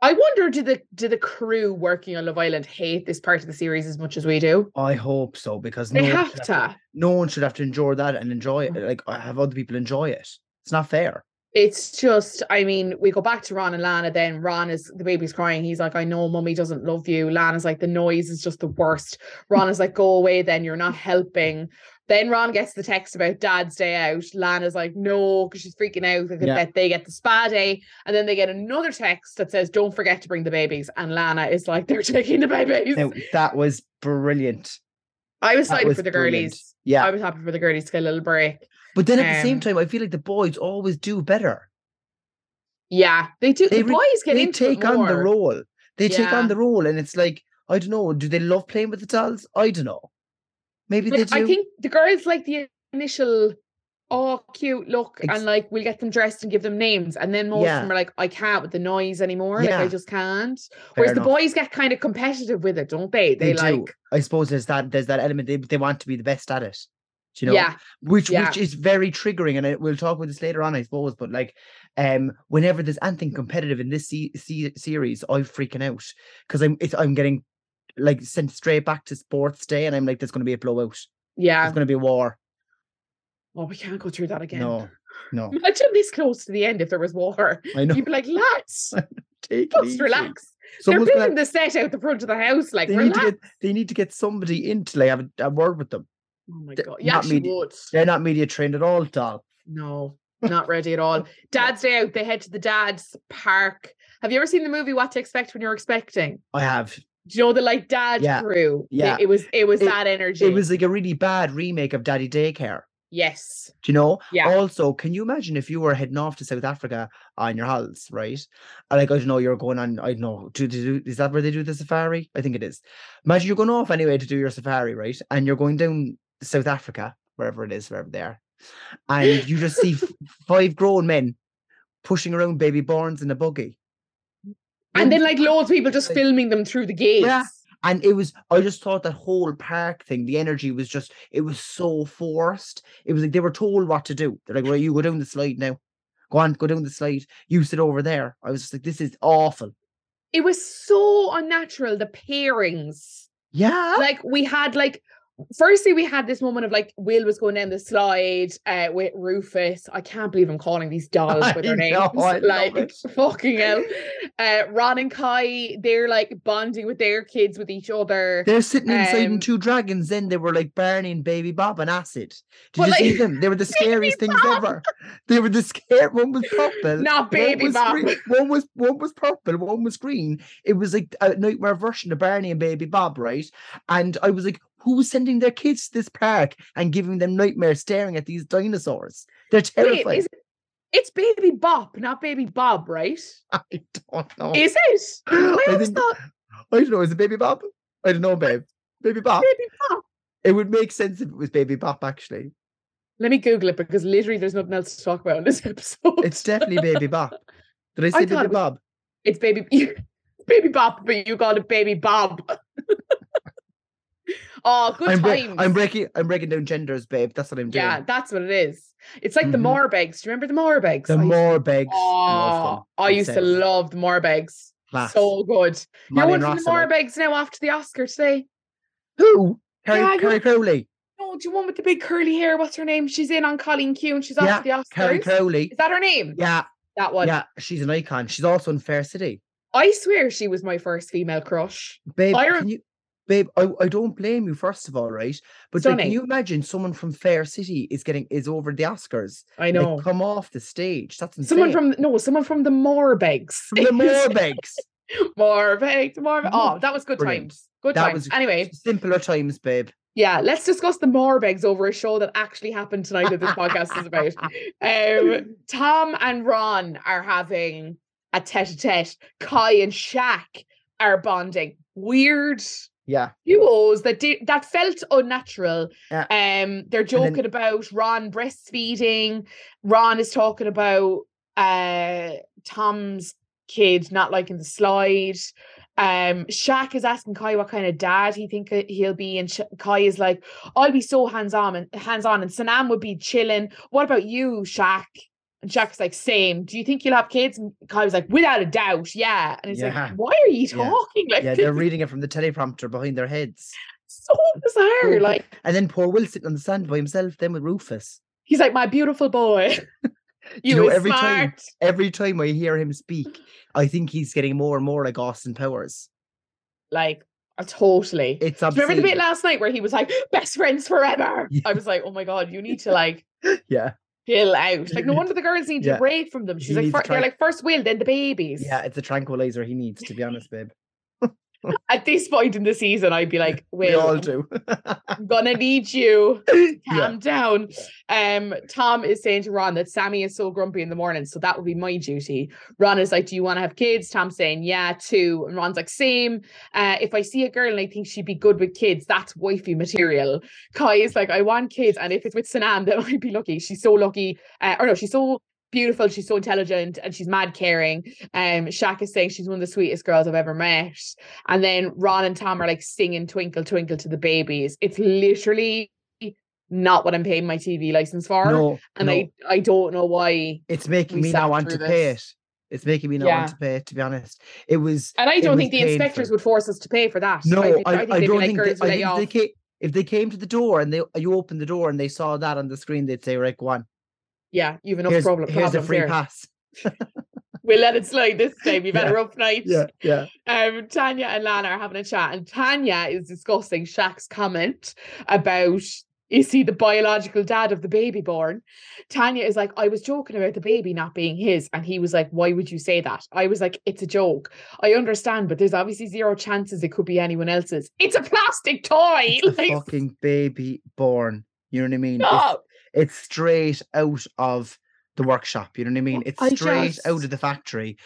I wonder, do the do the crew working on Love Island hate this part of the series as much as we do? I hope so because They no one have should to. no one should have to endure that and enjoy it. Mm. Like have other people enjoy it. It's not fair. It's just, I mean, we go back to Ron and Lana. Then Ron is the baby's crying. He's like, I know mummy doesn't love you. Lana's like, the noise is just the worst. Ron is like, go away then. You're not helping. Then Ron gets the text about dad's day out. Lana's like, no, because she's freaking out. Like, Yeah. that they get the spa day. And then they get another text that says, don't forget to bring the babies. And Lana is like, they're taking the babies. That was brilliant. I was That excited was for the brilliant. girlies. Yeah, I was happy for the girlies to get a little break. But then at the same um, time, I feel like the boys always do better. Yeah, they do. They the boys get They take on the role. They take on the role, and it's like I don't know. Do they love playing with the dolls? I don't know. Maybe Like, they do. I think the girls like the initial, oh, cute look, Ex- and like we'll get them dressed and give them names, and then most Yeah. of them are like, I can't with the noise anymore. Like I just can't. Fair Whereas the boys get kind of competitive with it, don't they? They, They, like, do. I suppose there's that. There's that element. They they want to be the best at it. You know? yeah, which Yeah. which is very triggering and I, we'll talk about this later on i suppose but like um whenever there's anything competitive in this se- se- series i'm freaking out because i'm it's, i'm getting like sent straight back to sports day and i'm like there's going to be a blowout yeah. it's going to be a war Oh, we can't go through that again. no no Imagine this close to the end if there was war. i know You'd be like, lads, take it just relax. Someone's They're gonna, building the set out the front of the house. Like, they need to get they need to get somebody in to like have a, a word with them oh my god, actually media- would. they're not media trained at all doll No, not ready at all. Dad's day out. They head to the dad's park. Have you ever seen the movie What to Expect When You're Expecting? i have Do you know the like dad Yeah, crew? Yeah. It, was it was It- that energy. it was like a really bad remake of daddy daycare yes. Do you know? Yeah. Also, can you imagine if you were heading off to South Africa on your holidays, right? And like I don't know, you're going on. I don't know. Do, do is that where they do the safari? I think it is. Imagine you're going off anyway to do your safari, right? And you're going down South Africa, wherever it is, wherever they are, and you just see five grown men pushing around baby borns in a buggy. And then like loads of people just filming them through the gates. Yeah. And it was, I just thought that whole park thing, the energy was just, it was so forced. It was like they were told what to do. They're like, right, you go down the slide now. Go on, go down the slide. You sit over there. I was just like, this is awful. It was so unnatural, the pairings. Yeah. Like we had like firstly we had this moment of like Will was going down the slide uh, with Rufus. I can't believe I'm calling these dolls with their names. Love like fucking hell. Uh, Ron and Kai, they're like bonding with their kids with each other. They're sitting inside in Um, two dragons. Then they were like Barney and Baby Bop and acid. Did you see them? They were the scariest things Bob! ever. They were the scare. One was purple. Not one Baby was Bob. green- One was one was purple. One was green. It was like a nightmare version of Barney and Baby Bop, right? And I was like, who's sending their kids to this park and giving them nightmares staring at these dinosaurs? They're Wait, terrifying. is it, it's Baby Bop, not Baby Bob, right? I don't know. Is it? I I think- thought I don't know. Is it Baby Bob? I don't know, babe. Baby Bob. Baby Bop. It would make sense if it was Baby Bop, actually. Let me Google it because literally there's nothing else to talk about in this episode. It's definitely Baby Bop. Did I I say thought Baby it was- Bob? It's baby baby Bop, but you call it baby Bob. oh, good I'm, bre- times. I'm breaking. I'm breaking down genders, babe. That's what I'm doing. yeah, that's what it is. It's like the Mhm. Morbegs. Do you remember the Morbegs? The I Morbegs. Oh, I used to love the Morbegs. Class. So good. You're one and from the Morbegs now after the Oscar today. Who? Carrie, Yeah, Carrie Crowley. No, do you want with the big curly hair? What's her name? She's in on Cailín Ciúin and she's off the Oscars. Carrie Crowley. Is that her name? Yeah, That one. yeah. She's an icon. She's also in Fair City. I swear she was my first female crush. Babe, I can rem- you? Babe, I, I don't blame you. First of all, right? But like, can you imagine someone from Fair City is getting is over the Oscars? I Like, know. come off the stage. That's insane. someone from no, someone from the Morbegs. From the Morbegs. Morbegs, Morbegs. Oh, that was good Brilliant. times. Good That times. Anyway, Simpler times, babe. yeah, let's discuss the Morbegs over a show that actually happened tonight that this podcast is about. Um, Tom and Ron are having a tete-a-tete. Kai and Shaq are bonding. Weird Yeah. duos that did that felt unnatural. Yeah. Um, they're then- joking about Ron breastfeeding. Ron is talking about uh Tom's kid not liking the slide. Um, Shaq is asking Kai what kind of dad he think uh, he'll be, and Kai is like, "I'll be so hands on and hands on." And Sanam would be chilling. What about you, Shaq? And Shaq's like, "Same. Do you think you'll have kids?" And Kai was like, "Without a doubt, yeah." And he's Yeah. like, "Why are you Yeah. talking like Yeah, they're reading it from the teleprompter behind their heads. so bizarre. Like And then poor Will sitting on the sand by himself, then with Rufus. he's like, "My beautiful boy." you know, every smart. time- Every time I hear him speak, I think he's getting more and more like Austin Powers. Like, uh, totally. It's you remember the bit last night where he was like, "Best friends forever"? Yeah. I was like, "Oh my god, you need to like Yeah, chill out." Like, no wonder the girls need Yeah. a break from them. She's He like, they're like, first Will, then the babies. yeah, it's a tranquilizer he needs, to be honest, babe. At this point in the season, I'd be like, We "Will, all I'm- do. I'm gonna need you." yeah. calm down. Um, Tom is saying to Ron that Sammy is so grumpy in the morning, so that would be my duty. Ron is like, "Do you want to have kids?" Tom's saying, "Yeah, two." And Ron's like, "Same. Uh, if I see a girl and I think she'd be good with kids, that's wifey material." Kai is like, "I want kids, and if it's with Sanam, then I'd be lucky. She's so lucky. Uh, or no, she's so." Beautiful, she's so intelligent and she's mad caring. Um, Shaq is saying she's one of the sweetest girls I've ever met. And then Ron and Tom are like singing Twinkle Twinkle to the babies. It's literally not what I'm paying my TV license for. No, and no. I I don't know why. it's making me not want to through pay it. It's making me not Yeah. want to pay it, to be honest. It was And I don't think the inspectors painful. would force us to pay for that. no, I, think, I, I, I don't like, think they, I think they came, if they came to the door and they you opened the door and they saw that on the screen, they'd say, right, go on. Yeah, you've enough Here's, problem, here's a free pass. We'll let it slide this time. You've had a rough night. Yeah, yeah. um, Tanya and Lana are having a chat, and Tanya is discussing Shaq's comment about is he the biological dad of the baby born? Tanya is like, I was joking about the baby not being his, and he was like, Why would you say that? I was like, It's a joke. I understand, but there's obviously zero chances it could be anyone else's. It's a plastic toy. It's a like, fucking baby born. You know what I mean? It's, stop. It's straight out of the workshop. You know what I mean? It's I straight out of the factory.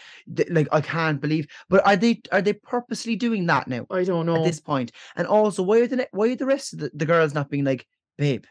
Like I can't believe. But are they are they purposely doing that now I don't know. at this point? And also, why are the why are the rest of the, the girls not being like, babe,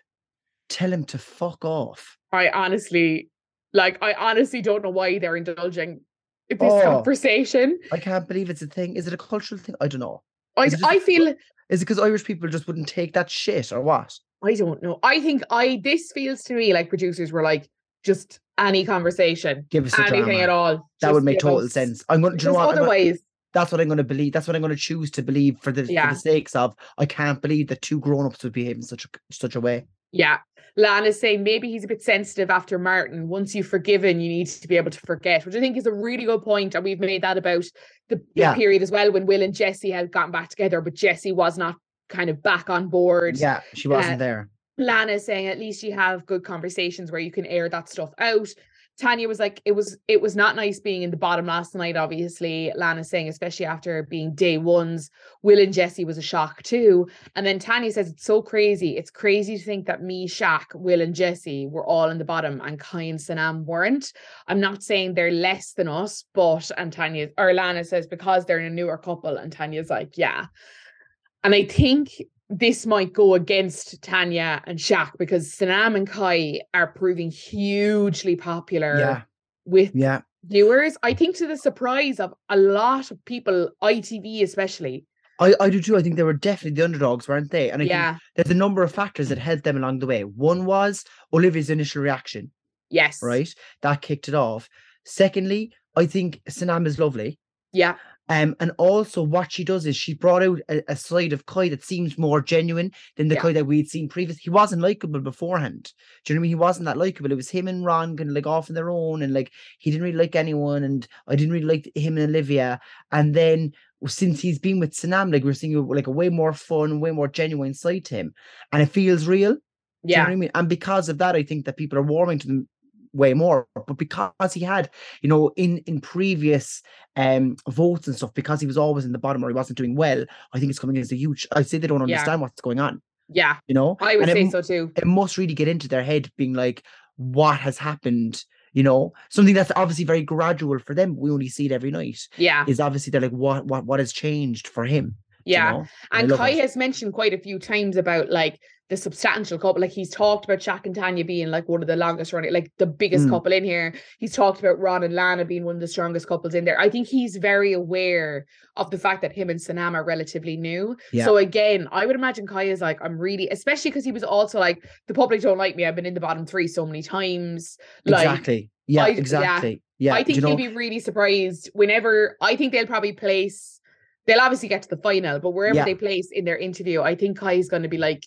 tell him to fuck off? I honestly, like, I honestly don't know why they're indulging in this Oh. conversation. I can't believe it's a thing. Is it a cultural thing? I don't know. I, just I feel Is it because Irish people just wouldn't take that shit or what? I don't know. I think I this feels to me like producers were like, just any conversation, Give us anything drama. at all. That would make total us- sense. I'm going. Do you know what? I'm gonna- otherwise, that's what I'm going to believe. That's what I'm going to choose to believe for the Yeah. for the sakes of. I can't believe that two grown-ups would behave in such a such a way. yeah. Lana's saying maybe he's a bit sensitive after Martin. Once you've forgiven, you need to be able to forget, which I think is a really good point. And we've made that about the, the Yeah. period as well when Will and Jesse had gotten back together, but Jesse was not kind of back on board. Yeah, she Uh, wasn't there. Lana saying at least you have good conversations where you can air that stuff out. Tanya was like, it was it was not nice being in the bottom last night, obviously. Lana saying, especially after being day ones, Will and Jesse was a shock too. And then Tanya says it's so crazy. It's crazy to think that me, Shaq, Will, and Jesse were all in the bottom and Kai and Sanam weren't. I'm not saying they're less than us, but and Tanya or Lana says because they're in a newer couple, and Tanya's like, yeah. And I think this might go against Tanya and Shaq because Sanam and Kai are proving hugely popular Yeah, with yeah. viewers. I think to the surprise of a lot of people, ITV especially. I, I do too. I think they were definitely the underdogs, weren't they? And I think yeah. there's a number of factors that helped them along the way. One was Olivia's initial reaction, Yes. right? That kicked it off. Secondly, I think Sanam is lovely. Yeah. Um, and also what she does is she brought out a, a side of Kai that seems more genuine than the Yeah. Kai that we'd seen previous. He wasn't likable beforehand. Do you know what I mean? He wasn't that likable. It was him and Ron kind of like off on their own, and like he didn't really like anyone, and I didn't really like him and Olivia. And then since he's been with Sanam, like we're seeing like a way more fun, way more genuine side to him, and it feels real. Do you know Yeah. what I mean? And because of that, I think that people are warming to them way more. But because he had, you know, in in previous um votes and stuff, because he was always in the bottom or he wasn't doing well, I think it's coming as a huge. I say they don't Yeah. understand what's going on. Yeah. You know, I would And say m- so too. It must really get into their head, being like, what has happened. You know, something that's obviously very gradual for them. We only see it every night. Yeah. Is obviously they're like, what, what, what has changed for him? you Yeah. know? I And love Kai it. has mentioned quite a few times about like the substantial couple. Like he's talked about Shaq and Tanya being like one of the longest running, like the biggest Mm. couple in here. He's talked about Ron and Lana being one of the strongest couples in there. I think he's very aware of the fact that him and Sanam are relatively new. Yeah. So again, I would imagine Kai is like, I'm really, especially because he was also like, the public don't like me. I've been in the bottom three so many times. Like exactly. Yeah, I- exactly. Yeah. I think you know, he'll be really surprised whenever I think they'll probably place they'll obviously get to the final, but wherever Yeah. they place in their interview, I think Kai's gonna be like,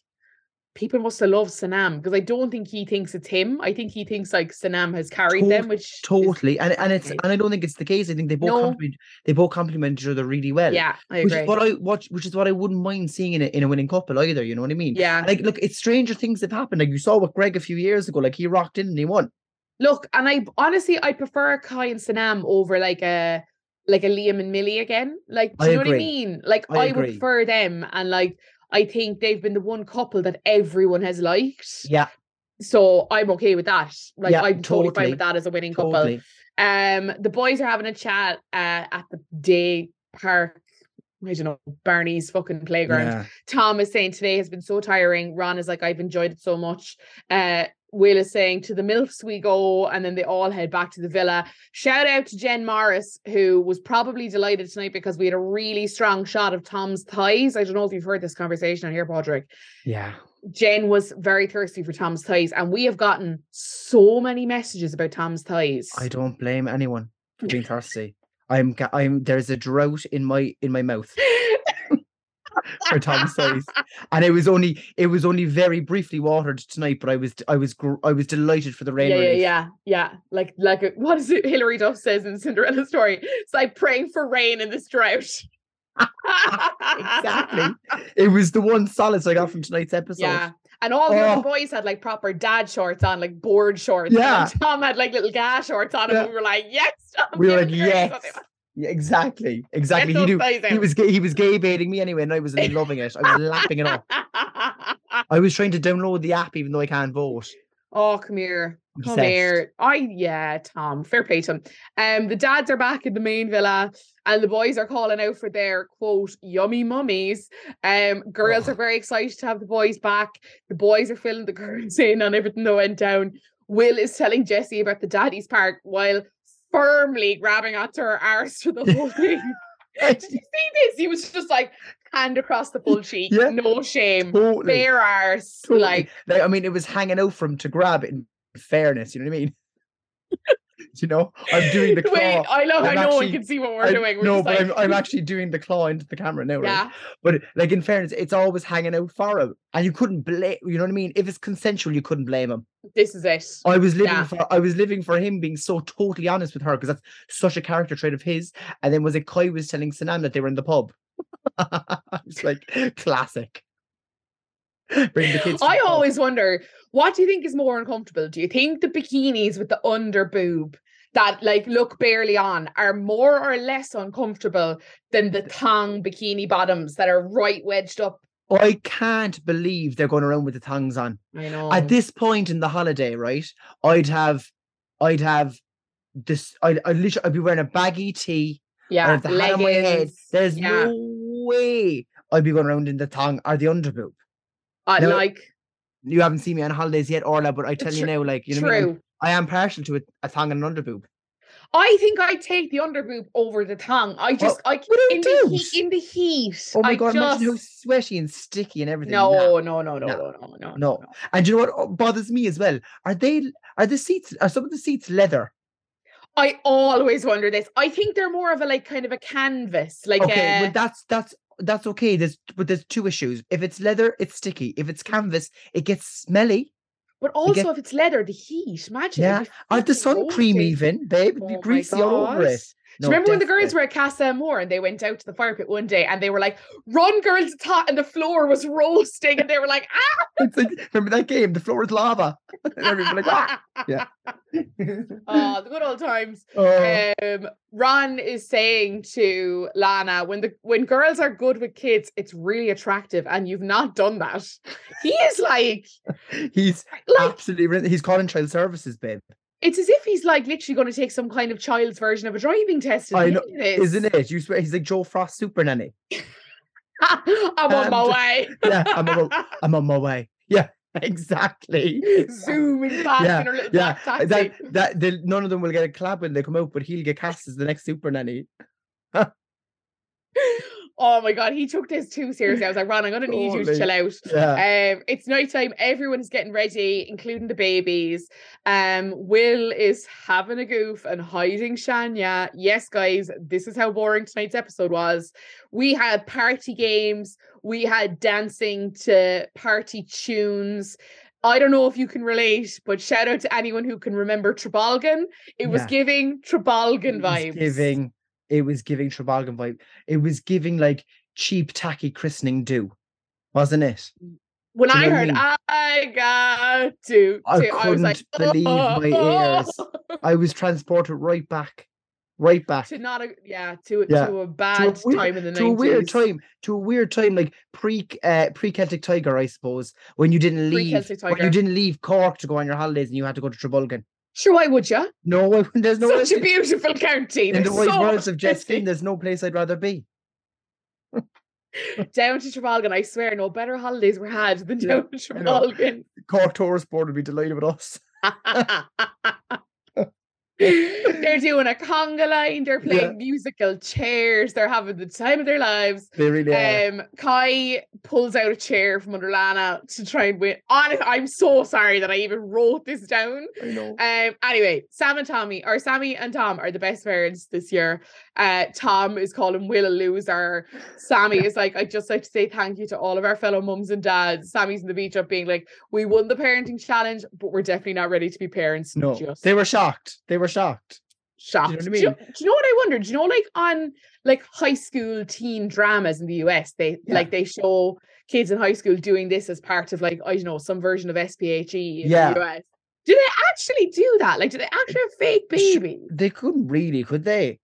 people must have loved Sanam because I don't think he thinks it's him. I think he thinks like Sanam has carried them, which is- totally and and it's and i don't think it's the case i think they both No. compliment they both complement each other really well yeah, I which is what i watch which is what i wouldn't mind seeing in a, in a winning couple either you know what i mean yeah. like look it's stranger things have happened like you saw with greg a few years ago like he rocked in and he won Look, and I honestly I prefer Kai and Sanam over like a like a Liam and Millie again. Like, do I you know what I mean? Like, I I, would prefer them, and like I think they've been the one couple that everyone has liked. yeah So I'm okay with that. Like Yeah, I'm totally, fine with that as a winning couple. Um, the boys are having a chat uh, at the day park. I don't know Barney's fucking playground. yeah Tom is saying today has been so tiring. Ron is like, I've enjoyed it so much. Uh, Will is saying to the MILFs we go, and then they all head back to the villa. Shout out to Jen Morris, who was probably delighted tonight because we had a really strong shot of Tom's thighs. I don't know if you've heard this conversation on here, Padraig. yeah Jen was very thirsty for Tom's thighs, and we have gotten so many messages about Tom's thighs. i don't blame anyone for being thirsty i'm i'm there's a drought in my in my mouth for Tom's size. And it was only it was only very briefly watered tonight, but I was I was I was delighted for the rain. yeah, yeah, relief. yeah, yeah. Like, like, a, what is it? Hilary Duff says in Cinderella story. It's like praying for rain in this drought. exactly. It was the one solace I got from tonight's episode. Yeah. And all the Oh. other boys had like proper dad shorts on, like board shorts. Yeah. And Tom had like little gas shorts on, Yeah. and we were like, yes. Tom, We were like, yes. Yeah, exactly. Exactly. He knew he was gay, he was gay baiting me anyway, and I was loving it. I was lapping it up. I was trying to download the app even though I can't vote. oh, come here. Come Obsessed. here. I yeah, Tom. Fair play to him. Um, the dads are back in the main villa, and the boys are calling out for their quote yummy mummies. Um, girls Oh. are very excited to have the boys back. The boys are filling the girls in on everything that went down. Will is telling Jesse about the daddy's park while firmly grabbing onto her arse for the whole thing. Did you see this? He was just like hand across the full cheek, Yeah. no shame, Totally. bare arse, totally. like Like, I mean, it was hanging out for him to grab in fairness, you know what I mean? you know, I'm doing the claw. Wait, I love how I'm no one can see what we're I- doing. We're no, but like, I'm, I'm actually doing the claw into the camera now, right? yeah. But like in fairness, it's always hanging out far out, and you couldn't blame. You know what I mean? If it's consensual, you couldn't blame him. This is it. I was living Yeah. for I was living for him being so totally honest with her because that's such a character trait of his. And then was it Kai was telling Sanam that they were in the pub? it's like classic. Bring the kids. I always wonder, what do you think is more uncomfortable? Do you think the bikinis with the under boob that like look barely on are more or less uncomfortable than the thong bikini bottoms that are right wedged up? I can't believe they're going around with the tongues on. I know. At this point in the holiday, right? I'd have, I'd have this. I'd, I'd literally, I'd be wearing a baggy tee. I'd yeah, have the hat on my head. There's yeah. no way I'd be going around in the tongue or the underboob. I like You haven't seen me on holidays yet, Orla, but I tell you now, like you know, what I, mean? I am partial to a, a tongue and an underboob. I think I'd take the underboob over the tongue. I oh, just I without in the heat in the heat. Oh my I god, just, imagine how sweaty and sticky and everything. Nah. no, no, no, no, Nah. no, no, no, No. And you know what oh, bothers me as well? Are they are the seats are some of the seats leather? I always wonder this. I think they're more of a like kind of a canvas, like okay, a, well that's that's that's okay. There's but there's two issues. If it's leather, it's sticky. If it's canvas, it gets smelly. but also get- if it's leather, the heat. Imagine. Yeah. it'd the sun cream even, babe. It'd be Oh greasy all over it. God. Do you No, remember when the girls were at Casa Amor and they went out to the fire pit one day and they were like, "Run, girls! It's hot!" and the floor was roasting, and they were like, "Ah!" It's like, remember that game? The floor is lava. and everyone like, "Ah!" yeah. oh, the good old times. Oh, Um, Ron is saying to Lana, when the when girls are good with kids, it's really attractive, and you've not done that. He is like, he's like absolutely he's calling child services, babe. It's as if he's like literally going to take some kind of child's version of a driving test. I know, is Isn't it? You swear he's like Jo Frost super nanny. I'm on my Um, way. yeah, I'm on I'm on my way. Yeah, exactly. Zooming past Yeah, in her little Yeah, black taxi. that that the, none of them will get a clap when they come out, but he'll get cast as the next super nanny. Oh my god, he took this too seriously. I was like, Ron, I'm gonna need you to chill out. Yeah, Um, it's nighttime. Everyone is getting ready, including the babies. Um, Will is having a goof and hiding Shania. Yes, guys, this is how boring tonight's episode was. We had party games. We had dancing to party tunes. I don't know if you can relate, but shout out to anyone who can remember Trabolgan. It was Yeah. giving Trabolgan vibes. giving it was giving Trabolgan vibe. It was giving like cheap tacky christening do, wasn't it? When I heard mean? I got to, I was like, couldn't believe my ears. I was transported right back, right back to not a yeah to Yeah. to a bad weird- time in the to a weird time, to a weird time, like pre uh, pre Celtic Tiger, I suppose, when you didn't leave, when you didn't leave Cork to go on your holidays and you had to go to Trabolgan. Sure, why would you? No, there's no Such a beautiful county. in There's the wise so words of there's no place I'd rather be. down to Trabolgan. I swear, no better holidays were had than Yeah, down to I know. Cork Tourist Board would be delighted with us. They're doing a conga line. They're playing Yeah. musical chairs. They're having the time of their lives. They really are. Um, Kai pulls out a chair from under Lana to try and win. Honest, I'm so sorry that I even wrote this down. I know. Um, anyway, Sam and Tommy, or Sammy and Tom are the best parents this year. Uh, Tom is calling Will a loser. Sammy is like, I'd just like to say thank you to all of our fellow mums and dads. Sammy's in the beach up being like, we won the parenting challenge, but we're definitely not ready to be parents. No, just they were shocked. They were shocked. shocked. what I Do you, do you know what I wonder? Do you know, like on like high school teen dramas in the US, they Yeah. like they show kids in high school doing this as part of like I don't know some version of SPHE in Yeah. the US. Do they actually do that? Like, do they actually have fake babies? They couldn't really, could they?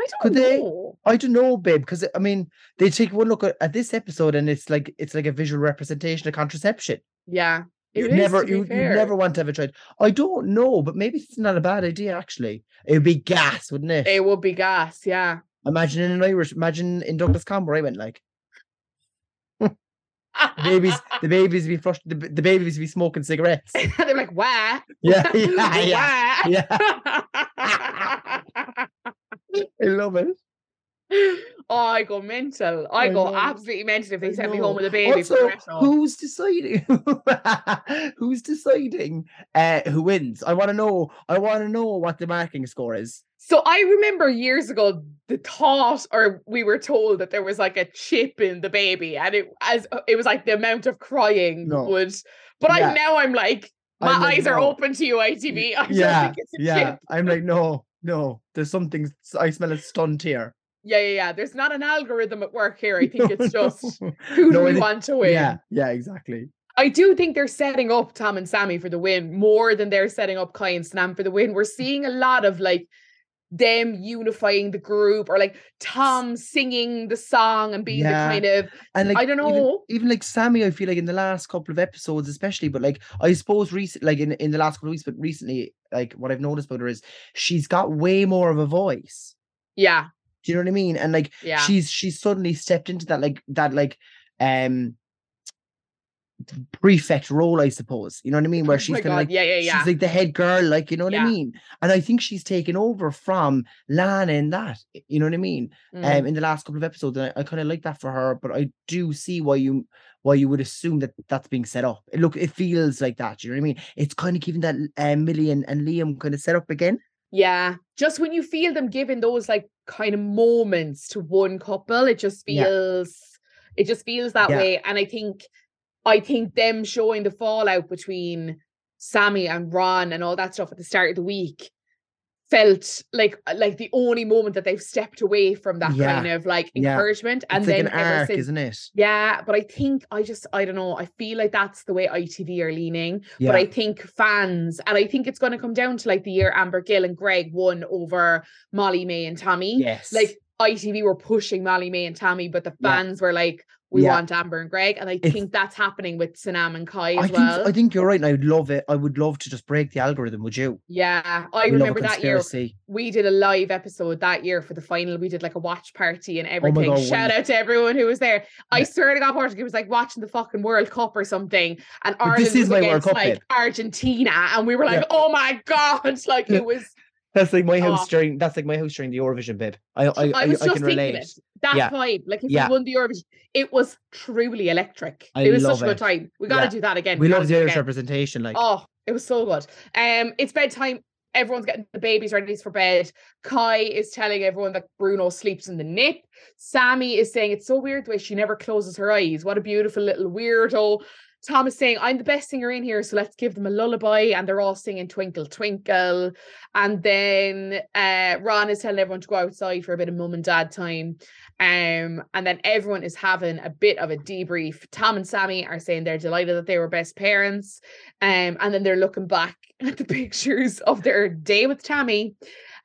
I don't could they? know. I don't know, babe, because I mean, they take one look at, at this episode and it's like it's like a visual representation of contraception. Yeah, You it is, never, you, fair. never want to have a child. I don't know, but maybe it's not a bad idea. Actually, it would be gas, wouldn't it? It would be gas. Yeah. Imagine in an Irish, imagine in Douglas County where I went like the babies, the babies be flushed, the, the babies be smoking cigarettes. They're like. Yeah, yeah, yeah, yeah. yeah. I love it. I go mental. I, I go know. absolutely mental if they send me home with a baby Also, the rest of who's deciding? who's deciding uh, who wins? I want to know. I want to know what the marking score is. So I remember years ago the thought, or we were told that there was like a chip in the baby, and it as it was like the amount of crying No. would. But Yeah. I now I'm like, my I'm like, eyes are no. open to you, ITV. I don't Yeah, think it's a Yeah, chip. I'm like, no, no. There's something. I smell a stunt here. Yeah, yeah, yeah. There's not an algorithm at work here. I think No, it's just no. who No, do we want to win. Yeah, yeah, exactly. I do think they're setting up Tom and Sammy for the win more than they're setting up Kai and Sanam for the win. We're mm. seeing a lot of like them unifying the group or like Tom singing the song and being Yeah. the kind of And like I don't even- know. Even, like Sammy, I feel like in the last couple of episodes, especially, but like I suppose recent, like in, in the last couple of weeks, but recently, like what I've noticed about her is she's got way more of a voice. yeah, Do you know what I mean? And like yeah. she's she's suddenly stepped into that like that like um prefect role, I suppose. You know what I mean? Where Oh she's my kind of like yeah, yeah, yeah. she's like the head girl, like you know what Yeah. I mean? And I think she's taken over from Lana in that. You know what I mean? Mm. um in the last couple of episodes and I, I kind of like that for her but I do see why you why you would assume that that's being set up It- look it feels like that you know what I mean it's kind of giving that um, Millie and, and Liam kind of set up again Yeah, just when you feel them giving those like kind of moments to one couple, it just Yeah. feels it just feels that Yeah. way. And I think I think them showing the fallout between Sammy and Ron and all that stuff at the start of the week felt like uh, like the only moment that they've stepped away from that Yeah. kind of like Yeah. encouragement. And it's like then an arc since isn't it yeah, but I think I just I don't know. I feel like that's the way ITV are leaning. yeah But I think fans, and I think it's going to come down to like the year Amber Gill and Greg won over Molly-Mae and Tommy. yes Like ITV were pushing Molly-Mae and Tommy, but the Yeah. fans were like, "We Yeah. want Amber and Greg," and I think that's happening with Sanam and Kai I as think well. I think you're right and I would love it I would love to just break the algorithm would you yeah, I a remember that year we did a live episode that year for the final. We did like a watch party and Oh everything. God, Shout out to everyone who was there. I swear to God, it was like watching the fucking World Cup or something. And Ireland this is was my World against Cup, like. Argentina, and we were like, Yeah. "Oh my God!" Like it was. That's like my house Oh. during that's like my house during the Eurovision babe I I, I, I, was I just can thinking relate it. That Yeah. vibe, like if Yeah. we won the Eurovision, it was truly electric. I it was such a good time. We got to Yeah. do that again. we gotta love the Irish representation like Oh, it was so good. Um, it's bedtime. Everyone's getting the babies ready for bed. Kai is telling everyone that Bruno sleeps in the nip. Sammy is saying it's so weird the way she never closes her eyes. What a beautiful little weirdo. Tom is saying, I'm the best singer in here, so let's give them a lullaby. And they're all singing Twinkle Twinkle. And then uh, Ron is telling everyone to go outside for a bit of mum and dad time. Um, and then everyone is having a bit of a debrief. Tom and Sammy are saying they're delighted that they were best parents. Um, and then they're looking back at the pictures of their day with Tammy.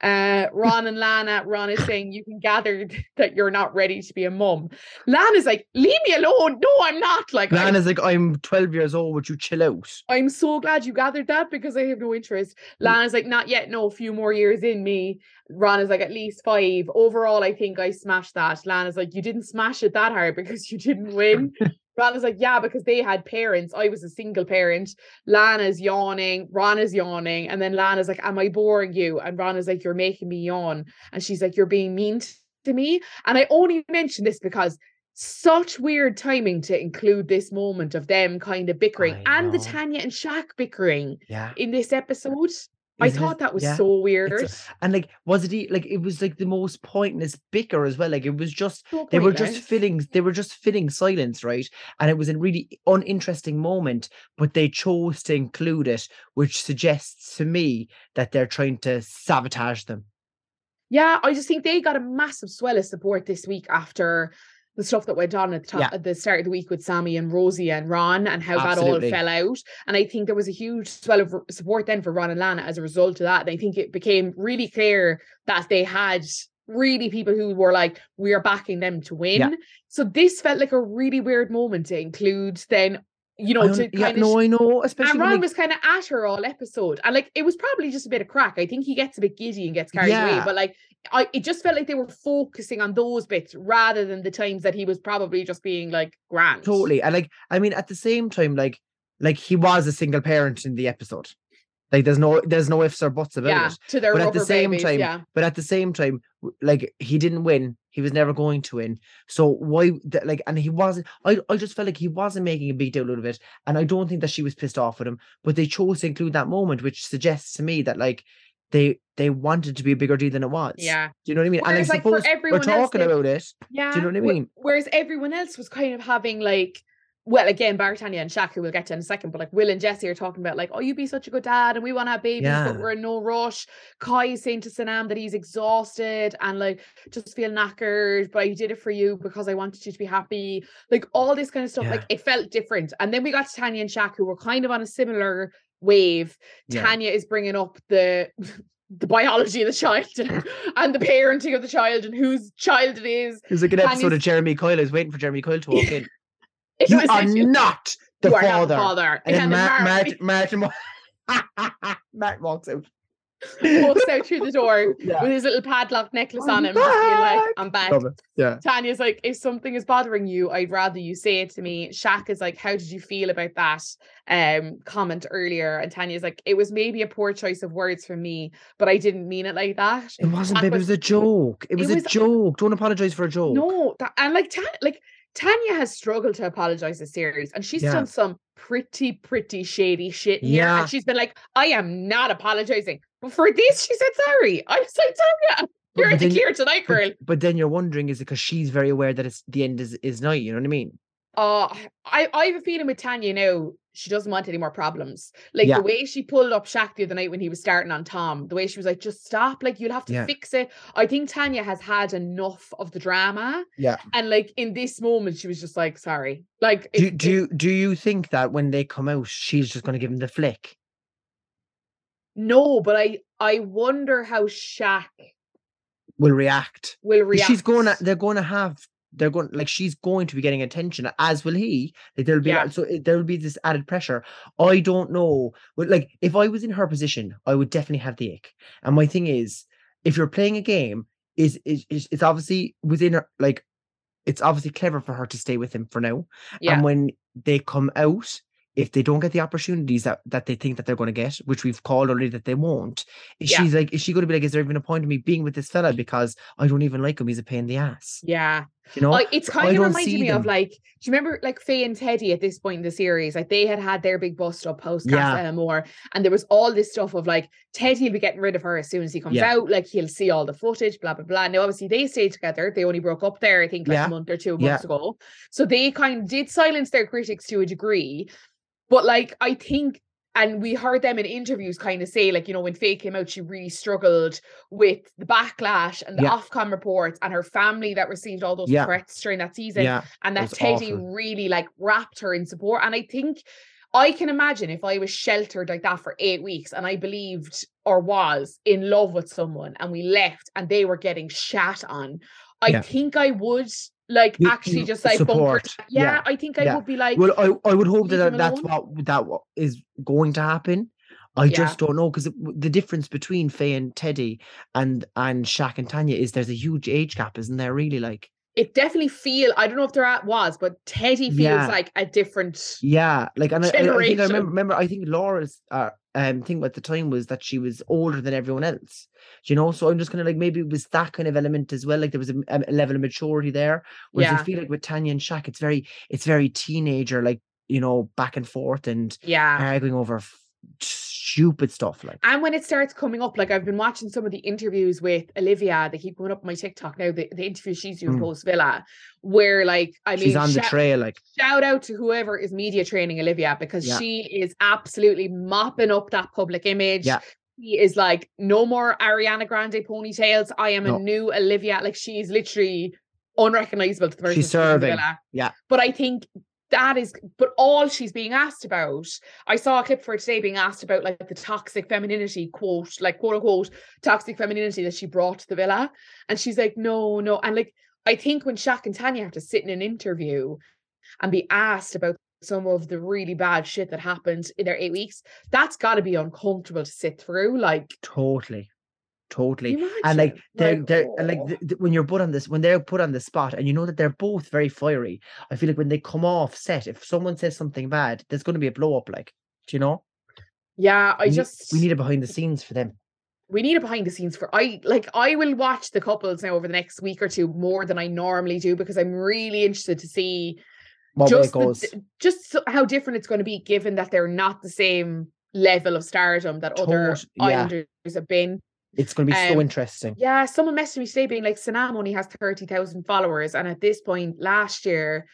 Uh, Ron and Lana, Ron is saying you can gather that you're not ready to be a mum. Lana's like, leave me alone. No, I'm not. Like, I'm, like I'm 12 years old would you chill out I'm so glad you gathered that because I have no interest. Mm. Lana's like, not yet. No, a few more years in me. Ron is like, at least five. Overall, I think I smashed that. Lana's like, you didn't smash it that hard because you didn't win. Ron is like, yeah, because they had parents. I was a single parent. Lana's yawning. Ron is yawning. And then Lana's like, am I boring you? And Ron is like, you're making me yawn. And she's like, you're being mean to me. And I only mention this because such weird timing to include this moment of them kind of bickering and the. Tanya and Shaq bickering yeah in this episode. I Isn't it? thought that was Yeah. so weird. And like, was it like it was like the most pointless bicker as well? Like it was just So they were just filling they were just filling silence, right? And it was a really uninteresting moment, but they chose to include it, which suggests to me that they're trying to sabotage them. Yeah, I just think they got a massive swell of support this week after the stuff that went on at the top Yeah. at the start of the week with Sammy and Rosie and Ron and how Absolutely. that all fell out. And I think there was a huge swell of support then for Ron and Lana as a result of that. And I think it became really clear that they had really people who were like, we are backing them to win. So this felt like a really weird moment to include then, you know, to yeah, kind of no, I know, especially and Ron like, was kind of at her all episode, and like it was probably just a bit of crack. I think he gets a bit giddy and gets carried away, but like I, it just felt like they were focusing on those bits rather than the times that he was probably just being like grand. totally. And like, I mean, at the same time, like, like he was a single parent in the episode. Like there's no there's no ifs or buts about yeah, it. to their But at the same babies. time, yeah, But at the same time, like he didn't win. He was never going to win. So why like and he wasn't I, I just felt like he wasn't making a big deal out of it. And I don't think that she was pissed off with him, but they chose to include that moment, which suggests to me that like they they wanted to be a bigger deal than it was. yeah, Do you know what I mean? Whereas, and I like, for suppose we're everyone else, talking about it. yeah. Do you know what I mean? Whereas everyone else was kind of having like. Well, again, Baritania and Shaq, who we'll get to in a second, but like Will and Jesse are talking about like, oh, you'd be such a good dad, and we want to have babies, Yeah. but we're in no rush. Kai is saying to Sanam that he's exhausted and like just feel knackered, but I did it for you because I wanted you to be happy. Like all this kind of stuff, Yeah. like it felt different. And then we got to Tanya and Shaq, who were kind of on a similar wave. Yeah. Tanya is bringing up the the biology of the child and the parenting of the child and whose child it is. It was like an episode of Jeremy Kyle. I was waiting for Jeremy Kyle to walk in. You are not the you are father. not the father. And then Mar- Martin Martin, Martin walks out. walks out through the door Yeah. with his little padlock necklace I'm on him, just like. I'm back. Love it. Yeah. Tanya's like, if something is bothering you, I'd rather you say it to me. Shaq is like, how did you feel about that um comment earlier? And Tanya's like, it was maybe a poor choice of words from me, but I didn't mean it like that. It wasn't, Shaq babe. It was- was a joke. It was, was- a joke. Don't apologize for a joke. No, that, and like Tanya, like Tanya has struggled to apologize this series, and she's Yeah. done some pretty, pretty shady shit here. Yeah. And she's been like, I am not apologizing. But for this, she said sorry. I was like, Tanya, But- you're but in the clear tonight, girl. but then you're wondering, is it because she's very aware that it's the end is, is night? You know what I mean? Uh I, I have a feeling with Tanya now, she doesn't want any more problems. Like Yeah. the way she pulled up Shaq the other night when he was starting on Tom, the way she was like, just stop, like you'll have to Yeah. fix it. I think Tanya has had enough of the drama. Yeah. And like in this moment, she was just like, sorry. Like Do, it- do it- you do you think that when they come out, she's just going to give him the flick? No, but I I wonder how Shaq Will react. Will react. She's going to. They're going to have. They're going like she's going to be getting attention, as will he. Like there'll be Yeah. so eh, there will be this added pressure. I don't know. But like if I was in her position, I would definitely have the ick. And my thing is, if you're playing a game, is is is it's obviously within her like it's obviously clever for her to stay with him for now. Yeah. And when they come out, if they don't get the opportunities that, that they think that they're going to get, which we've called already that they won't, is Yeah. she's like, is she going to be like, is there even a point of me being with this fella because I don't even like him? He's a pain in the ass. yeah. You know? It's kind I of see me of like, do you remember like Faye and Teddy at this point in the series? Like they had had their big bust up post Yeah. Casa Amor, and there was all this stuff of like Teddy will be getting rid of her as soon as he comes Yeah. out. Like he'll see all the footage, blah blah blah. Now obviously they stayed together. They only broke up there, I think, like Yeah. a month or two Yeah. months ago. So they kind of did silence their critics to a degree, but like I think. And we heard them in interviews kind of say, like, you know, when Faye came out, she really struggled with the backlash and the Yeah. Ofcom reports and her family that received all those Yeah. threats during that season yeah. and that Teddy awful. really like wrapped her in support. And I think I can imagine if I was sheltered like that for eight weeks and I believed or was in love with someone and we left and they were getting shat on, I think I would like You- actually you just like bumper. support, Yeah, yeah, I think I yeah. would be like, Well, I, I would hope that that's alone. what that is going to happen. I Yeah. just don't know because the difference between Faye and Teddy and and Shaq and Tanya is there's a huge age gap, isn't there? Really, like it definitely feel. I don't know if there at was, but Teddy feels Yeah. like a different. Yeah, like and I, I- I think I remember. Remember, I think Laura's uh, um thing at the time was that she was older than everyone else. You know, so I'm just kind of like maybe it was that kind of element as well. Like there was a, a level of maturity there. Whereas Yeah. I feel like with Tanya and Shaq, it's very it's very teenager, like you know, back and forth and Yeah. arguing over f- stupid stuff. Like And when it starts coming up, like I've been watching some of the interviews with Olivia, they keep going up on my TikTok now, the, the interview she's doing Mm. post Villa, where like, I mean, she's on the trail. Like shout out to whoever is media training Olivia because Yeah. she is absolutely mopping up that public image. Yeah. She is like, no more Ariana Grande ponytails. I am No. a new Olivia. Like she is literally unrecognizable to the person She's serving. Villa. Yeah. But I think that is but all she's being asked about i saw a clip for today being asked about like the toxic femininity quote like quote unquote toxic femininity that she brought to the villa. And she's like no no. And like i think when Shaq and tanya have to sit in an interview and be asked about some of the really bad shit that happened in their eight weeks that's got to be uncomfortable to sit through like totally, totally. you and like they're Like, they're like oh. th- th- when you're put on this when they're put on the spot and you know that they're both very fiery i feel like when they come off set if someone says something bad there's going to be a blow up like do you know Yeah, I We need- just we need a behind the scenes for them. we need a behind the scenes for I like I will watch the couples now over the next week or two more than I normally do because I'm really interested to see What just the goes. just how different it's going to be given that they're not the same level of stardom that other yeah. islanders have been. It's going to be so um, interesting. Yeah, someone messaged me today being like, Sanam only has 30,000 followers. And at this point last year,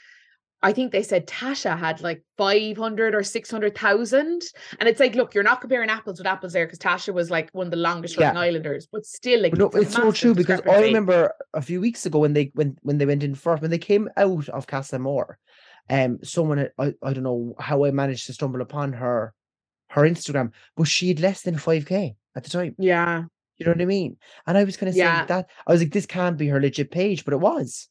I think they said Tasha had like 500 or 600,000. And it's like, look, you're not comparing apples with apples there because Tasha was like one of the longest running Yeah. islanders, but still, like, But no, it's so true because I remember a few weeks ago when they when when they went in first when they came out of Casa Amor, um, someone I I don't know how I managed to stumble upon her her Instagram, but she had less than five k at the time. Yeah. You know what I mean? And I was kind of saying Yeah. that I was like, this can't be her legit page, but it was.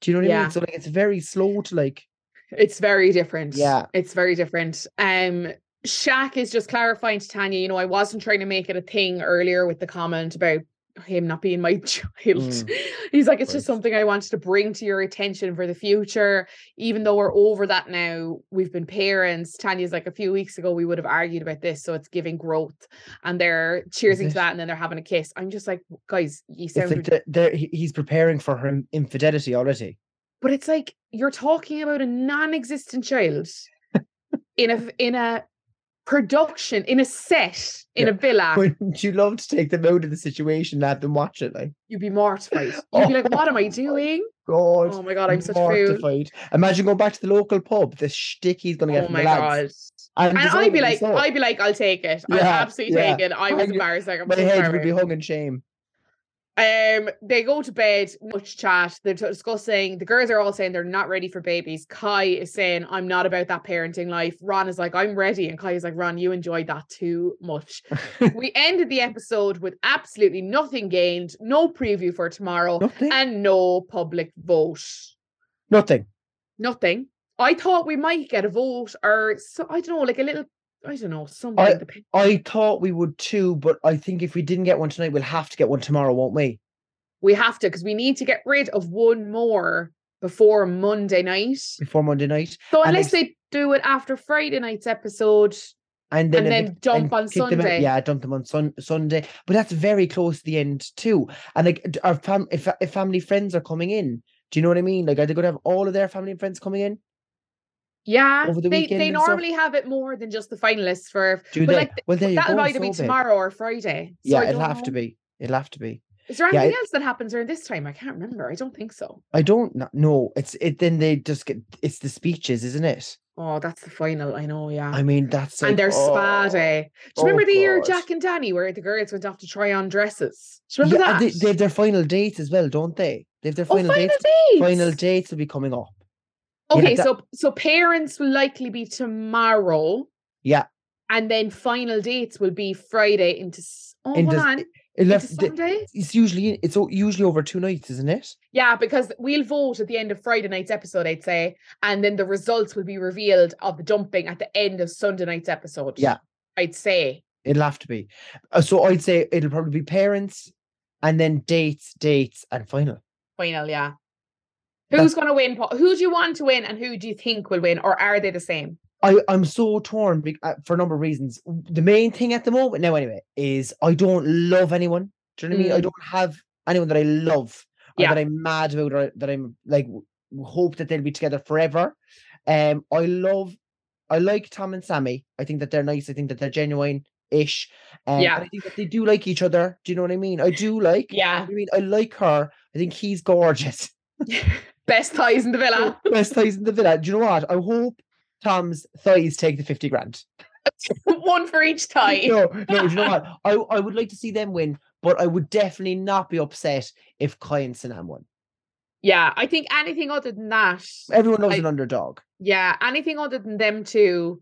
Do you know what I mean? So like, it's very slow to like. It's very different. Yeah. It's very different. Um Shaq is just clarifying to Tanya, you know, I wasn't trying to make it a thing earlier with the comment about him not being my child. Mm. He's like, it's just something I wanted to bring to your attention for the future. Even though we're over that now, we've been parents. Tanya's like a few weeks ago, we would have argued about this. So it's giving growth. And they're cheersing to that and then they're having a kiss. I'm just like, guys, you sound like the, they're- he's preparing for her infidelity already. but it's like you're talking about a non-existent child in a in a production in a set in Yeah. a villa Wouldn't you love to take them out of the situation and have them watch it? Like, you'd be mortified you'd be like what am i oh doing God. oh my god i'm such a fool mortified. Imagine going back to the local pub, the shtick he's going to get oh my god And, and i'd be like i'd be like i'll take it i'll absolutely yeah. take it i was embarrassed like I'm My head sorry. would be hung in shame. Um, they go to bed, much chat. They're discussing. The girls are all saying they're not ready for babies. Kai is saying, "I'm not about that parenting life." Ron is like, "I'm ready," and Kai is like, "Ron, you enjoyed that too much." we ended the episode with absolutely nothing gained, no preview for tomorrow, Nothing. and no public vote. Nothing. Nothing. I thought we might get a vote, or so I don't know, like a little. I don't know something. dep- I thought we would too, but I think if we didn't get one tonight, we'll have to get one tomorrow, won't we? we have to because we need to get rid of one more before Monday night. Before Monday night. So unless they do it after Friday night's episode, And then, And then dump on kick them. Sunday. Yeah, dump them on sun- Sunday. But that's very close to the end too. And like our fam if, if family friends are coming in, do you know what I mean? Like are they gonna have all of their family and friends coming in? Yeah, Over the they weekend they and stuff? normally have it more than just the finalists for. Do But they? like, well there you That'll go. either be so big. tomorrow or Friday. So Yeah, it'll have to be. It'll have to be. Is there Yeah, anything it- else that happens during this time? I can't remember. I don't think so. I don't know. It's it then they just get it's the speeches, isn't it? Oh, that's the final. I know. Yeah. I mean that's like, and their spa oh, day. Do you oh remember the year Jack and Dani where the girls went off to try on dresses? Do you remember yeah, that? They, they have their final dates as well, don't they? They have their oh, final final dates. dates. Final dates will be coming up. Yeah, Okay, that- so so parents will likely be tomorrow. Yeah. And then final dates will be Friday into oh Into hold s- on. It Into left, the- Sunday? it's usually it's usually over two nights, isn't it? Yeah, because we'll vote at the end of Friday night's episode, I'd say, and then the results will be revealed of the dumping at the end of Sunday night's episode. Yeah. I'd say. It'll have to be. Uh, so I'd say it'll probably be parents, and then dates, dates, and final. Final, yeah. Who's gonna win? Who do you want to win and who do you think will win? Or are they the same? I I'm so torn uh, for a number of reasons. The main thing at the moment now, anyway, is I don't love anyone. Do you know what I mean? I Mm. don't have anyone that I love or Yeah. that I'm mad about or that I'm like hope that they'll be together forever. Um, I love, I like Tom and Sammy. I think that they're nice. I think that they're genuine ish. Um, Yeah. I think that they do like each other. Do you know what I mean? I do like. Yeah. I mean, I like her. I think he's gorgeous. Best ties in the villa. Best thighs in the villa. Do you know what? I hope Tom's thighs take the 50 grand. One for each tie. No, no, do you know what? I, I would like to see them win, but I would definitely not be upset if Kai and Sanam won. Yeah, I think anything other than that, Everyone loves I- an underdog. yeah, anything other than them two.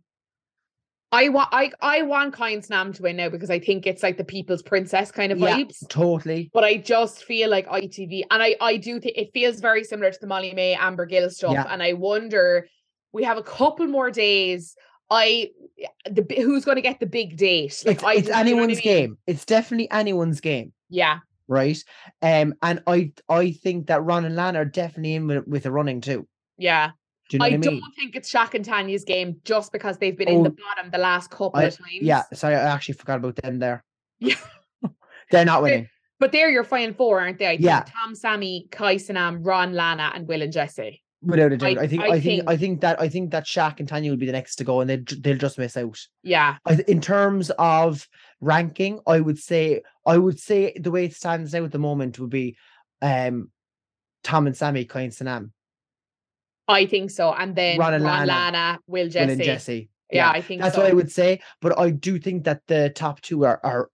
I want I I want Kai and Sanam to win now because I think it's like the people's princess kind of Yeah. vibes. Totally. But I just feel like ITV, and I I do think it feels very similar to the Molly-Mae Amber Gill stuff, Yeah. and I wonder we have a couple more days. I the who's going to get the big date? It's, I it's just- you know what I anyone's mean? game. It's definitely anyone's game, Yeah, right? Um, and I I think that Ron and Lan are definitely in with, with the running too. yeah. Do you know I I don't think it's Shaq and Tanya's game just because they've been in the Oh, bottom the last couple I- of times. Yeah, sorry, I actually forgot about them there. Yeah. They're not They- winning. But they're your final four, aren't they? I think Yeah. Tom, Sammy, Kai Sanam, Ron, Lana, and Will and Jesse. Without a doubt. I- I, think I I, think I think- think that I think that Shaq and Tanya will be the next to go and they'll they'll just miss out. Yeah. In terms of ranking, I would say I would say the way it stands now at the moment would be um Tom and Sammy, Kai and Sanam, I think so. And then Ron Ron, Lana, Lana, Will, Will Jesse. and Jesse. Yeah, I think That's so. what I would say. But I do think that the top two are, are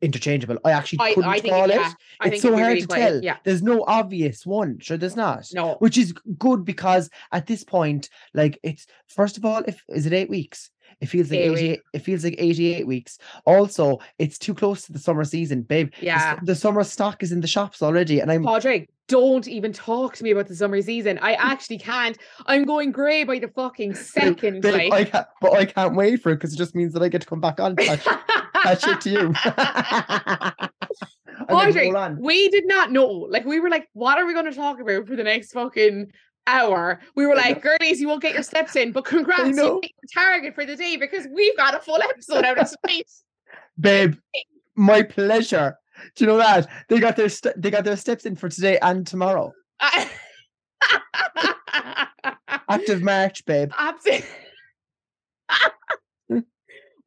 interchangeable. I actually I, couldn't I think, call it, yeah, I it's think so hard really to quite- tell. Yeah. There's no obvious one. Sure, there's not. No. Which is good because at this point, like it's first of all, if is it eight weeks? It feels like Eight 88, it feels like 88 weeks. Also, it's too close to the summer season, babe. Yeah. The, summer stock is in the shops already. And I'm Padraig, don't even talk to me about the summer season. I actually can't. I'm going grey by the fucking second. babe, like. I can't, but I can't wait for it because it just means that I get to come back on to that, that shit to you. Audrey, we did not know. Like, we were like, what are we going to talk about for the next fucking hour? We were like, girlies, you won't get your steps in, but congrats, you hit your target for the day because we've got a full episode out of space. babe my pleasure do you know that they got their st- they got their steps in for today and tomorrow active march babe Absolutely.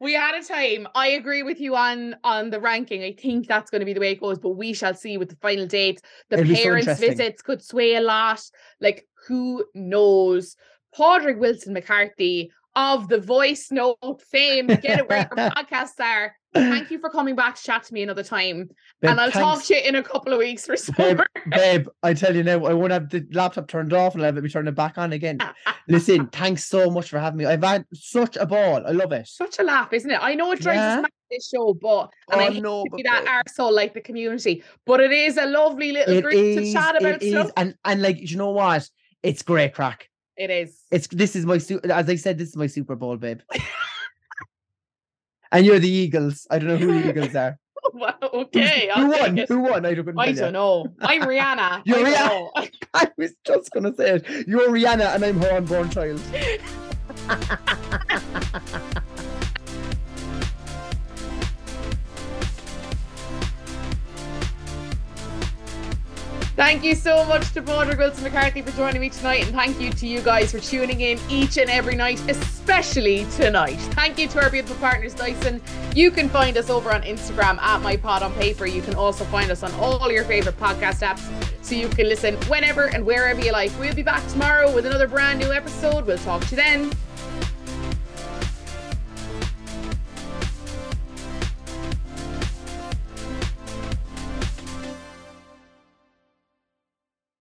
we had a time. I agree with you on on the ranking. I think that's going to be the way it goes, but we shall see with the final dates. The It'll be so parents' visits could sway a lot. Like who knows? Padraig Wilson McCarthy of the Voice Note fame. Get it where your podcasts are. Thank you for coming back to chat to me another time. Babe, and I'll talk to you in a couple of weeks for babe, summer. babe i tell you now i won't have the laptop turned off and i'll have it be turning it back on again listen thanks so much for having me i've had such a ball i love it Such a laugh, isn't it? I know it drives Yeah. us mad this show, but and I Oh, hate no, to be that babe. arsehole like the community. But it is a lovely little it group is to chat about stuff. is and and like you know what it's great crack It is. it's this is my su- as i said this is my super bowl babe and you're the eagles i don't know who the eagles are Who's- okay. who won it. who won i don't, I don't know. I'm Rihanna. You're I Rihanna. I was just gonna say it. You're Rihanna and I'm her unborn child. Thank you so much to Padraig Wilson McCarthy for joining me tonight, and thank you to you guys for tuning in each and every night, especially tonight. Thank you to our beautiful partners, Dyson. You can find us over on Instagram at My Pod on Paper. You can also find us on all your favorite podcast apps, so you can listen whenever and wherever you like. We'll be back tomorrow with another brand new episode. We'll talk to you then.